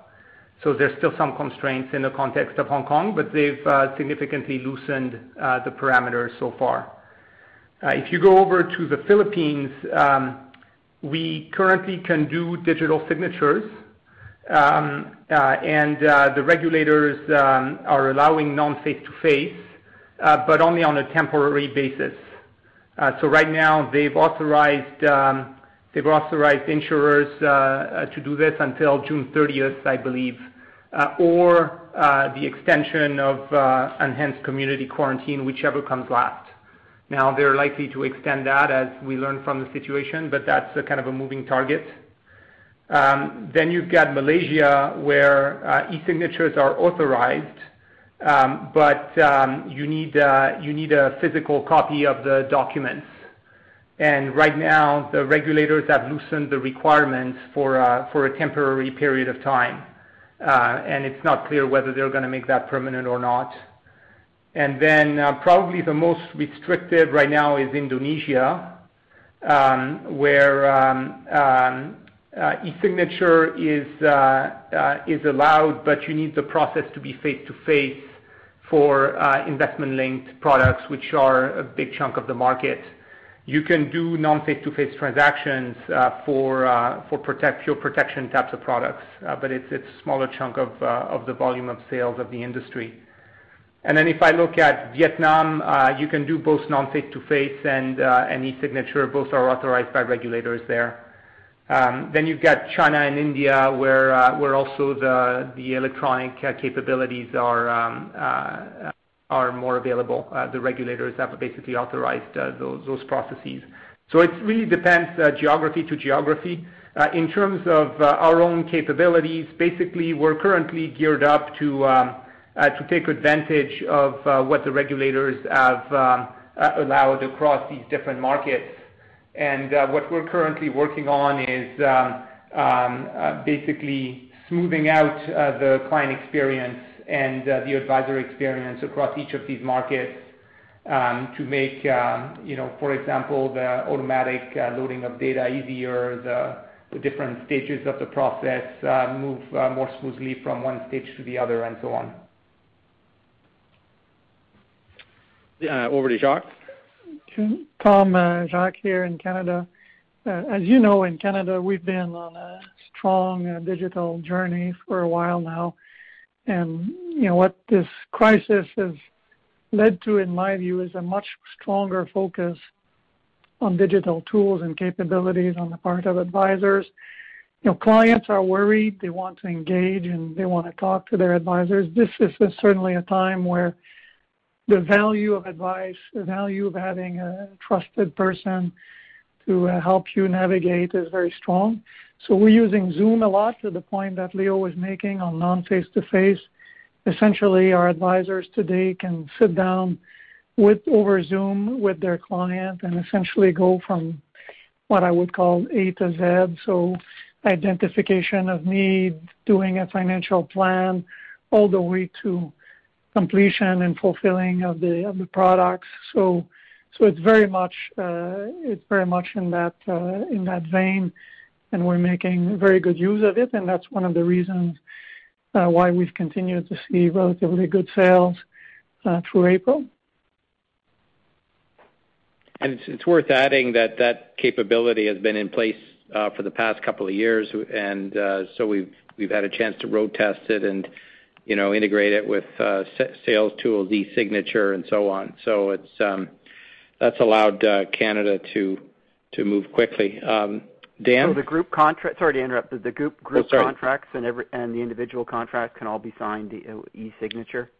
So there's still some constraints in the context of Hong Kong, but they've uh, significantly loosened the parameters so far. If you go over to the Philippines, um, we currently can do digital signatures, um, and the regulators um, are allowing non-face-to-face, Uh, but only on a temporary basis. Uh so right now, they've authorized um insurers uh, uh, to do this until June 30th, I believe, or the extension of enhanced community quarantine, whichever comes last. Now, they're likely to extend that as we learn from the situation, but that's a kind of a moving target. Um, then you've got Malaysia, where e-signatures are authorized, Um, but um, uh, you need a physical copy of the documents. And right now, the regulators have loosened the requirements for uh, a temporary period of time. Uh and it's not clear whether they're going to make that permanent or not. And then uh probably the most restrictive right now is Indonesia, um, where uh, e-signature is allowed, but you need the process to be face-to-face for uh, investment-linked products, which are a big chunk of the market. You can do non-face-to-face transactions uh, for uh, pure protection types of products, but it's a smaller chunk of the volume of sales of the industry. And then if I look at Vietnam, you can do both non-face-to-face and e-signature. Both are authorized by regulators there. You've got China and India, where uh where also the the electronic capabilities are um uh uh are more available. The regulators have basically authorized uh those those processes. So it really depends geography to geography. In terms of our own capabilities, basically, we're currently geared up to um uh to take advantage of what the regulators have allowed across these different markets. And uh, what we're currently working on is um, um, uh, basically smoothing out uh, the client experience and the advisor experience across each of these markets um, to make, um you know, for example, the automatic loading of data easier, the different stages of the process move more smoothly from one stage to the other, and so on. Over to Jacques. Tom, uh, Jacques here in Canada. Uh, as you know, in Canada, we've been on a strong uh, digital journey for a while now. And what this crisis has led to, in my view, is a much stronger focus on digital tools and capabilities on the part of advisors. Clients are worried. They want to engage, and they want to talk to their advisors. This is certainly a time where the value of advice, the value of having a trusted person to uh, help you navigate is very strong. So we're using Zoom a lot to the point that Leo was making on non-face-to-face. Essentially, our advisors today can sit down with over Zoom with their client and essentially go from what I would call A to Z. So identification of need, doing a financial plan, all the way to completion and fulfilling of the of the products. So so it's very much uh it's very much in that uh in that vein, and we're making very good use of it, and that's one of the reasons why we've continued to see relatively good sales through April. And it's worth adding that that capability has been in place for the past couple of years. And uh so we've we've had a chance to road test it and integrate it with uh, sales tools, e-signature, and so on. So it's um, that's allowed uh, Canada to to move quickly. Um, Dan? The group contract sorry to interrupt. The group oh, contracts. Oh, sorry. The individual contracts can all be signed uh, e-signature?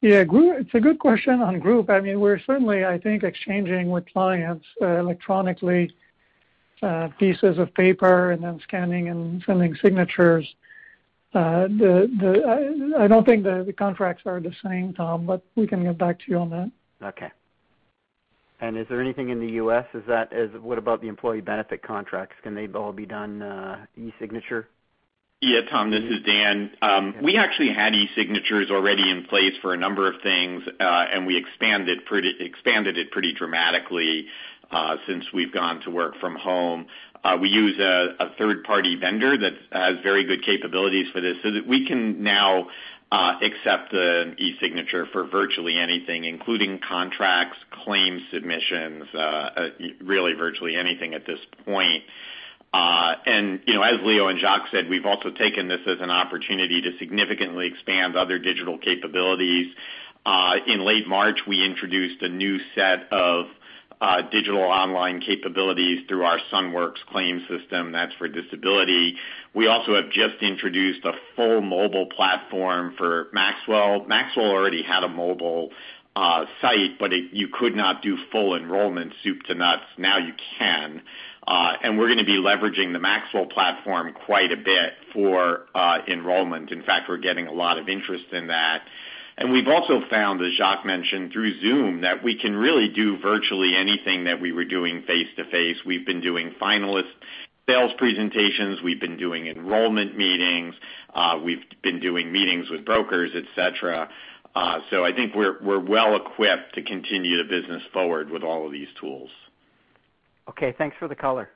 Yeah. It's a good question on group. I mean, we're certainly, I think, exchanging with clients electronically pieces of paper and then scanning and sending signatures. Uh, I don't think the contracts are the same, Tom, but we can get back to you on that. Okay. And is there anything in the U.S.? What about the employee benefit contracts? Can they all be done uh, e-signature? Yeah, Tom, this is Dan. Um, we actually had e-signatures already in place for a number of things, uh, and we expanded it pretty dramatically since we've gone to work from home. Uh, we use a third-party vendor that has very good capabilities for this, so that we can now uh, accept an e-signature for virtually anything, including contracts, claims submissions, uh, really virtually anything at this point. Uh and you know, as Leo and Jacques said, we've also taken this as an opportunity to significantly expand other digital capabilities. In late March, we introduced a new set of digital online capabilities through our SunWorks claim system. That's for disability. We also have just introduced a full mobile platform for Maxwell. Maxwell already had a mobile site, but you could not do full enrollment soup to nuts. Now you can. And we're going to be leveraging the Maxwell platform quite a bit for uh enrollment. In fact, we're getting a lot of interest in that. And we've also found, as Jacques mentioned, through Zoom, that we can really do virtually anything that we were doing face-to-face. We've been doing finalist sales presentations. We've been doing enrollment meetings. uh, We've been doing meetings with brokers, et cetera. Uh, so I think we're, we're well equipped to continue the business forward with all of these tools. Okay, thanks for the color.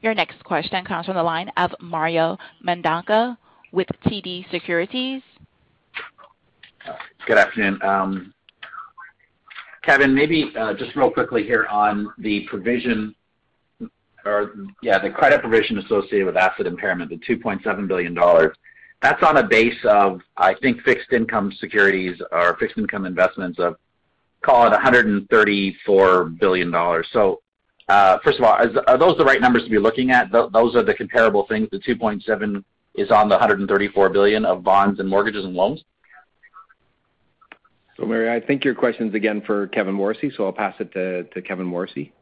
Your next question comes from the line of Mario Mendonca with TD Securities. Good afternoon. Um, Kevin, maybe uh, just real quickly here on the provision or, yeah, the credit provision associated with asset impairment, the $2.7 billion. That's on a base of, I think, fixed income securities or fixed income investments of, call it $134 billion. So, uh, First of all, are those the right numbers to be looking at? Those are the comparable things, the $2.7 is on the 134 billion of bonds and mortgages and loans? So, Mario, I think your question's again for Kevin Morrissey, so I'll pass it to Kevin Morrissey.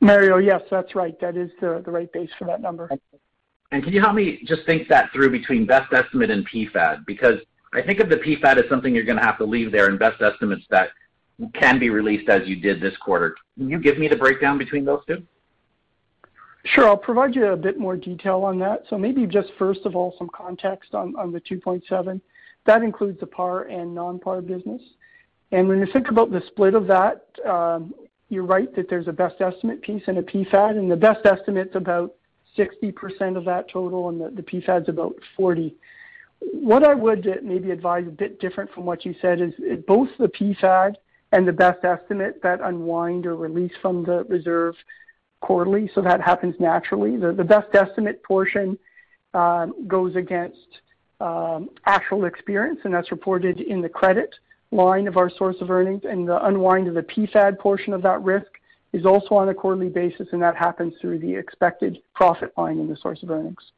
Mario, yes, that's right. That is the right base for that number. And Can you help me just think that through between best estimate and PfAD? Because I think of the PfAD as something you're going to have to leave there and best estimates that can be released as you did this quarter. Can you give me the breakdown between those two? Sure. I'll provide you a bit more detail on that. So maybe just first of all, some context on the $2.7. That includes the par and non-par business. And when you think about the split of that, um, you're right that there's a best estimate piece and a PfAD, and the best estimate's about 60% of that total, and the PfAD's about 40. What I would maybe advise a bit different from what you said is both the PfAD and the best estimate that unwind or release from the reserve quarterly, so that happens naturally. The best estimate portion um, goes against um, actual experience, and that's reported in the credit line of our source of earnings. And the unwind of the PfAD portion of that risk is also on a quarterly basis, and that happens through the expected profit line in the source of earnings.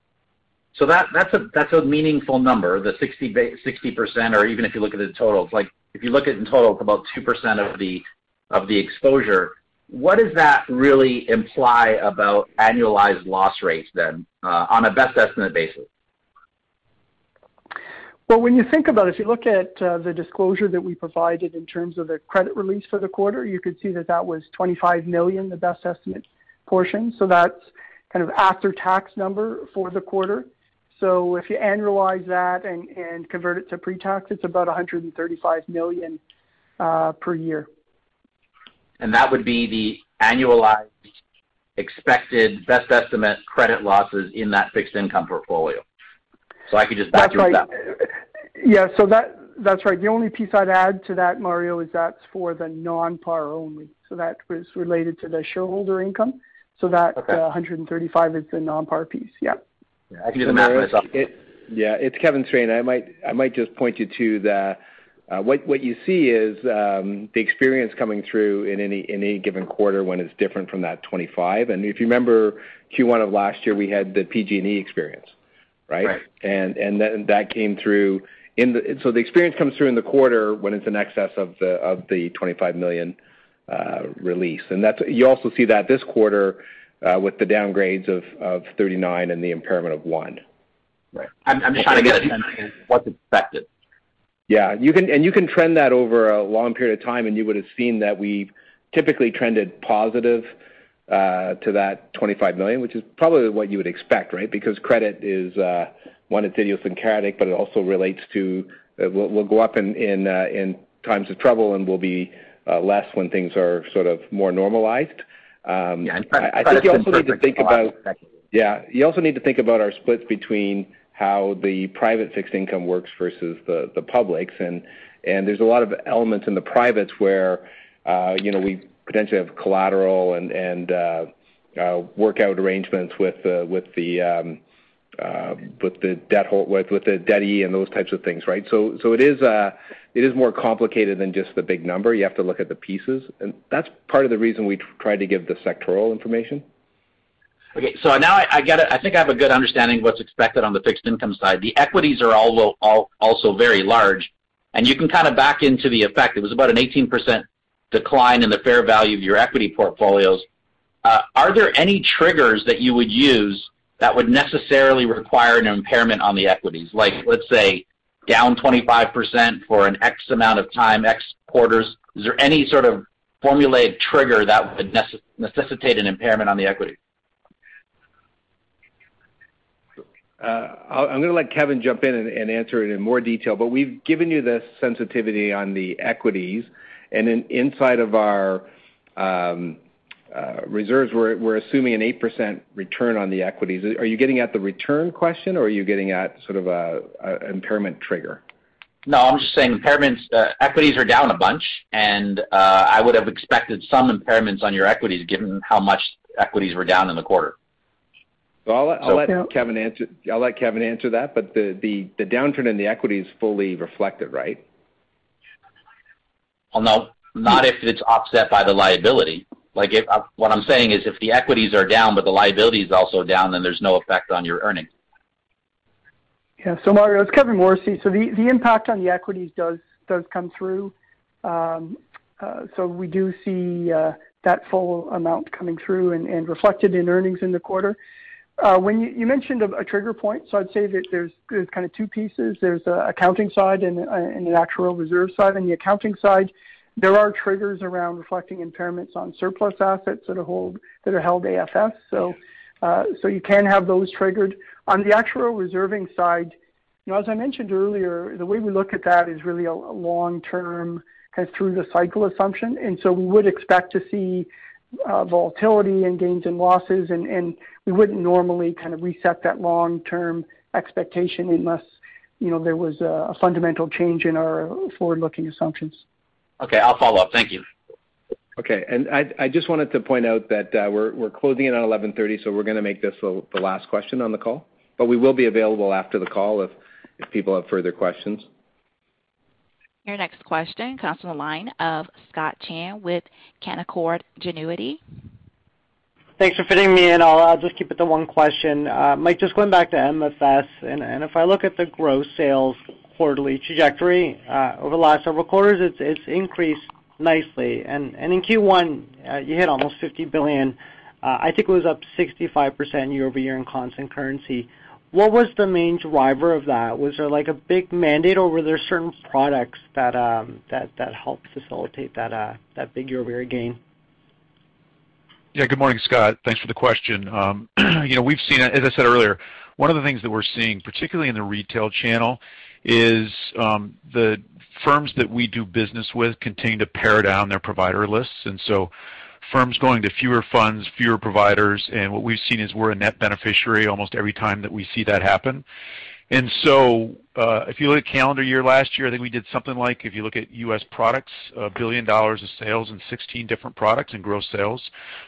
So that, that's a that's a meaningful number, the 60%, or even if you look at the total. It's like if you look at in total, it's about 2% of the, of the exposure. What does that really imply about annualized loss rates then uh, on a best estimate basis? Well, when you think about it, if you look at uh, the disclosure that we provided in terms of the credit release for the quarter, you could see that that was 25 million, the best estimate portion. So that's kind of after-tax number for the quarter. So if you annualize that and and convert it to pre-tax, it's about $135 million uh, per year. And that would be the annualized expected best estimate credit losses in that fixed income portfolio. So I could just back into that. Yeah. So that that's right. The only piece I'd add to that, Mario, is that's for the non-par only. So that was related to the shareholder income. So that uh, 135 is the non-par piece. Yeah. I can do the math myself. Yeah. It's Kevin Strain. I might I might just point you to Uh, what what you see is um, the experience coming through in any any given quarter when it's different from that 25. And If you remember Q1 of last year, we had the PG&E experience, right? Right. That came through. In the so the experience comes through in the quarter when it's in excess of the of the $25 million uh, release. And that's you also see that this quarter uh, with the downgrades of of 39 and the impairment of $1. Right. I'm just trying to get a sense of what's expected. Yeah. You can and you can trend that over a long period of time, and you would've seen that we've typically trended positive uh, to that 25 million, which is probably what you would expect, right? Because credit is uh, one, it's idiosyncratic, but it also relates to uh, will go up in in times of trouble and will be less when things are sort of more normalized. Um, yeah. I think you also need to think about. Yeah. You also need to think about our splits between how the private fixed income works versus the publics. And, and there's a lot of elements in the privates where uh, you know, we potentially have collateral and uh, uh, workout arrangements with um, uh with the debtor and those types of things, right? So, so it is more complicated than just the big number. You have to look at the pieces. And that's part of the reason we try to give the sectoral information. Okay. So now I get it. I think I have a good understanding of what's expected on the fixed income side. The equities are all, all also very large, and you can kind of back into the effect. It was about an 18% decline in the fair value of your equity portfolios. Uh, are there any triggers that you would use that would necessarily require an impairment on the equities? Like, let's say, down 25% for an X amount of time, X quarters. Is there any sort of formulaic trigger that would necessitate an impairment on the equity? Uh, I'm gonna let Kevin jump in and answer it in more detail, but we've given you the sensitivity on the equities. Inside of our um, uh, reserves, we're assuming an 8% return on the equities. Are you getting at the return question, or are you getting at sort of a impairment trigger? No, I'm just saying impairments, uh, equities are down a bunch, and I would have expected some impairments on your equities given how much equities were down in the quarter. I'll let Kevin answer that. But the downturn in the equity is fully reflected, right? Well, no, not if it's offset by the liability. Like, uh, what I'm saying is if the equities are down, but the liability is also down, then there's no effect on your earnings. Yeah. So Mario, it's Kevin Morrissey. So the impact on the equities does come through. Um, uh, so we do see uh, that full amount coming through and reflected in earnings in the quarter. When you mentioned a trigger point, so I'd say that there's kind of two pieces. There's an accounting side and an actuarial reserve side. On the accounting side, there are triggers around reflecting impairments on surplus assets that are held AFS. So uh so you can have those triggered. On the actuarial reserving side, you know, as I mentioned earlier, the way we look at that is really a long-term kind of through the cycle assumption. And so we would expect to see Uh, volatility and gains and losses, and we wouldn't normally kind of reset that long-term expectation unless, you know, there was a fundamental change in our forward-looking assumptions. Okay. I'll follow up. Thank you. Okay. And I I just wanted to point out that uh, we're closing in on 11:30, so we're gonna make this the last question on the call. But we will be available after the call if people have further questions. Your next question comes from the line of Scott Chan with Canaccord Genuity. Thanks for fitting me in. I'll just keep it to one question. Uh, Mike, just going back to MFS, and if I look at the gross sales quarterly trajectory uh, over the last several quarters, it's increased nicely. In Q1, uh, you hit almost $50 billion. I think it was up 65% year-over-year in constant currency. What was the main driver of that? Was there like a big mandate, or were there certain products that um, helped facilitate uh, that big year-over-year gain? Yeah. Good morning, Scott. Thanks for the question. Um, you know, we've seen, as I said earlier, one of the things that we're seeing, particularly in the retail channel, is um, the firms that we do business with continue to pare down their provider lists. Firms going to fewer funds, fewer providers, and what we've seen is we're a net beneficiary almost every time that we see that happen. Uh, if you look at calendar year last year, I think we did something like, if you look at U.S. products, $1 billion of sales in 16 different products in gross sales.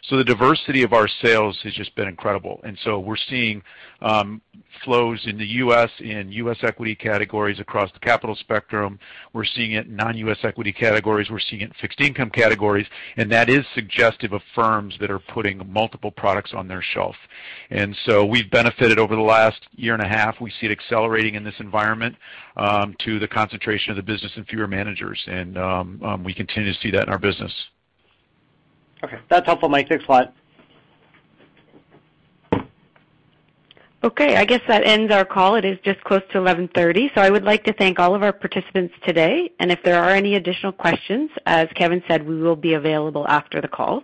So the diversity of our sales has just been incredible. And so we're seeing um, flows in the U.S., in U.S. equity categories across the capital spectrum. We're seeing it in non-U.S. equity categories. We're seeing it in fixed income categories, and that is suggestive of firms that are putting multiple products on their shelf. And so we've benefited over the last year and a half. We see it accelerating in this environment Um, to the concentration of the business and fewer managers. And um, um, we continue to see that in our business. Okay. That's helpful, Mike. Thanks a lot. Okay. I guess that ends our call. It is just close to 11:30. so I would like to thank all of our participants today. And if there are any additional questions, as Kevin said, we will be available after the call.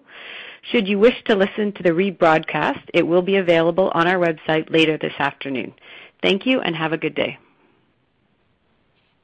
Should you wish to listen to the rebroadcast, it will be available on our website later this afternoon. Thank you and have a good day.